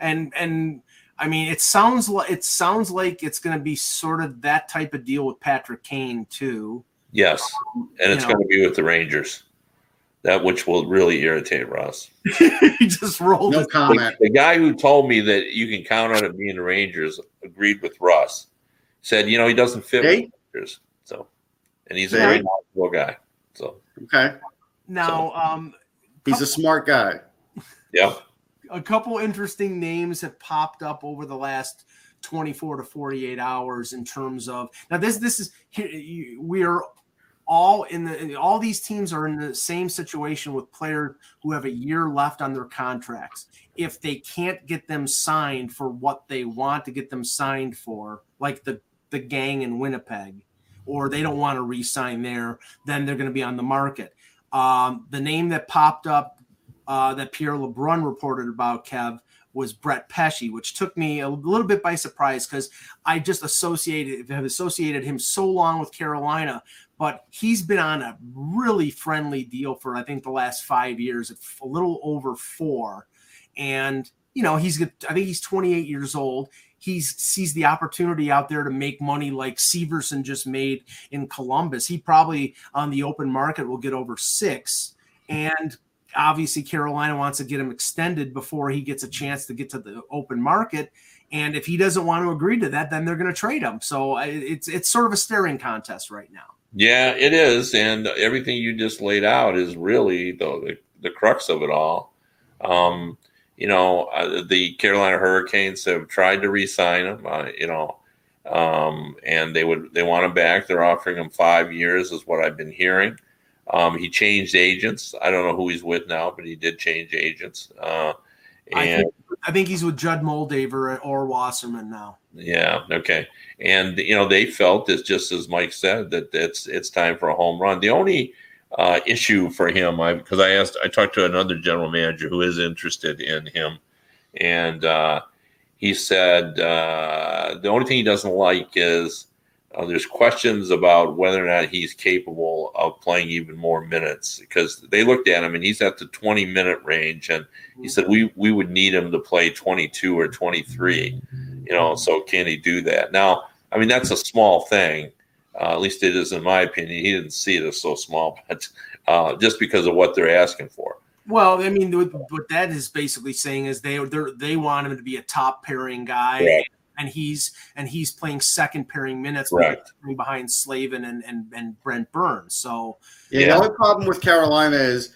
and and I mean, it sounds like it sounds like it's going to be sort of that type of deal with Patrick Kane too. Yes, um, and it's going to be with the Rangers. That which will really irritate Russ. he just rolled. No comment. The, the, guy who told me that you can count on it being the Rangers agreed with Russ. Said, you know, he doesn't fit hey. with the Rangers. So, and he's a very knowledgeable guy. So, okay. Now, so. um, he's a smart guy. Yeah. A couple interesting names have popped up over the last 24 to 48 hours in terms of now this this is we are all in the all these teams are in the same situation with players who have a year left on their contracts. If they can't get them signed for what they want to get them signed for, like the the gang in Winnipeg, or they don't want to re-sign there, then they're going to be on the market. Um, the name that popped up uh, that Pierre LeBrun reported about Kev was Brett Pesce, which took me a little bit by surprise because I just associated have associated him so long with Carolina, but he's been on a really friendly deal for I think the last five years, a little over four, and you know he's I think he's 28 years old. he sees the opportunity out there to make money like Severson just made in Columbus, he probably on the open market will get over six. And obviously, Carolina wants to get him extended before he gets a chance to get to the open market. And if he doesn't want to agree to that, then they're going to trade him. So it's it's sort of a staring contest right now. Yeah, it is, and everything you just laid out is really the the, the crux of it all. Um, you know, uh, the Carolina Hurricanes have tried to re-sign him. Uh, you know, um, and they would they want him back. They're offering him five years, is what I've been hearing. Um, he changed agents. I don't know who he's with now, but he did change agents. Uh, and I think, I think, he's with Judd Moldaver or Wasserman now. Yeah. Okay. And you know they felt it's just as Mike said that it's it's time for a home run. The only uh, issue for him, I because I asked, I talked to another general manager who is interested in him, and uh, he said uh, the only thing he doesn't like is uh, there's questions about whether or not he's capable of playing even more minutes because they looked at him and he's at the 20 minute range and he said we we would need him to play 22 or 23 you know so can he do that? Now i mean that's a small thing. Uh, at least it is in my opinion. He didn't see it as so small but uh, just because of what they're asking for. Well, I mean, what that is basically saying is they they want him to be a top pairing guy, right and he's and he's playing second pairing minutes right. behind Slavin and, and and Brent Burns. So yeah, yeah, the only problem with Carolina is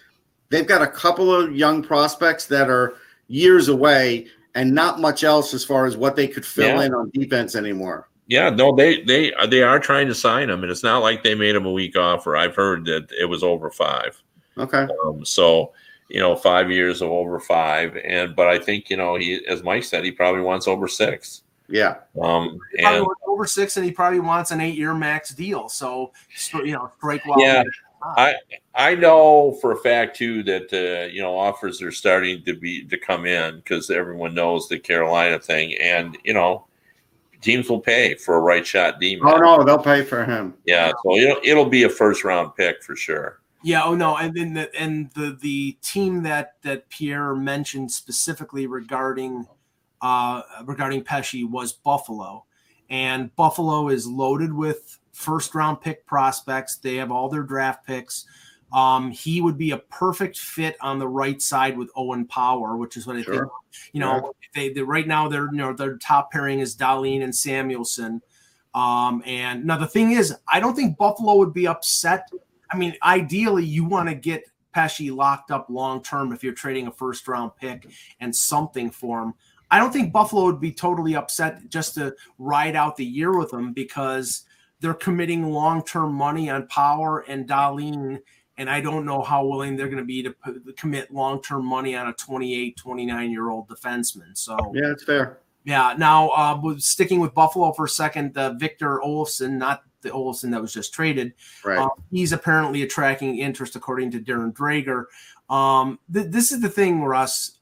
they've got a couple of young prospects that are years away and not much else as far as what they could fill yeah. in on defense anymore. Yeah, no, they they they are trying to sign him, and it's not like they made him a weak offer. I've heard that it was over five. Okay. Um, so you know, five years of over five, and but I think you know he, as Mike said, he probably wants over six. Yeah. Um, and over six, and he probably wants an eight-year max deal. So, you know, strike while. Yeah. I I know for a fact too that uh, you know offers are starting to be to come in because everyone knows the Carolina thing, and you know teams will pay for a right shot D-man. Oh no, they'll pay for him. Yeah, so it'll it'll be a first round pick for sure. Yeah. Oh no. And then the and the the team that that Pierre mentioned specifically regarding uh, regarding Pesce was Buffalo. And Buffalo is loaded with first round pick prospects. They have all their draft picks. Um, he would be a perfect fit on the right side with Owen Power, which is what I sure. think. You know, they, they, right now their you know their top pairing is Dahlin and Samuelsson. Um, and now the thing is, I don't think Buffalo would be upset. I mean, ideally, you want to get Pesce locked up long term if you're trading a first round pick and something for him. I don't think Buffalo would be totally upset just to ride out the year with them because they're committing long term money on Power and Dahlin. And I don't know how willing they're going to be to commit long term money on a 28, 29 year old defenseman. So, yeah, it's fair. Yeah. Now, uh, sticking with Buffalo for a second, uh, Victor Olofsson, not the Olofsson that was just traded. Right. Uh, he's apparently attracting interest, according to Darren Dreger. Um, th- this is the thing, Russ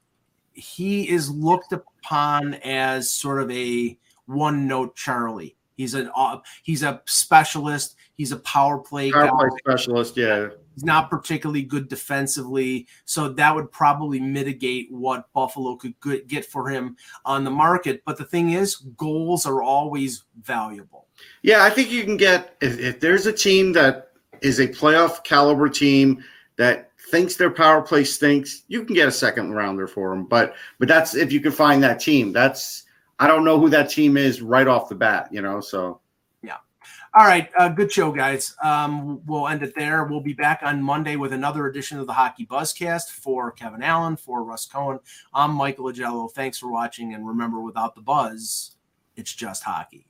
he is looked upon as sort of a one note Charlie. He's an uh, he's a specialist. He's a power play power play specialist. Yeah, he's not particularly good defensively, so that would probably mitigate what Buffalo could get for him on the market. But the thing is, goals are always valuable. Yeah, I think you can get if, if there's a team that is a playoff caliber team that thinks their power play stinks, you can get a second rounder for them. But but that's if you can find that team. That's I don't know who that team is right off the bat, you know. So yeah. All right, uh, good show, guys. Um, we'll end it there. We'll be back on Monday with another edition of the Hockey Buzzcast for Kevin Allen, for Russ Cohen. I'm Michael Augello. Thanks for watching, and remember, without the buzz, it's just hockey.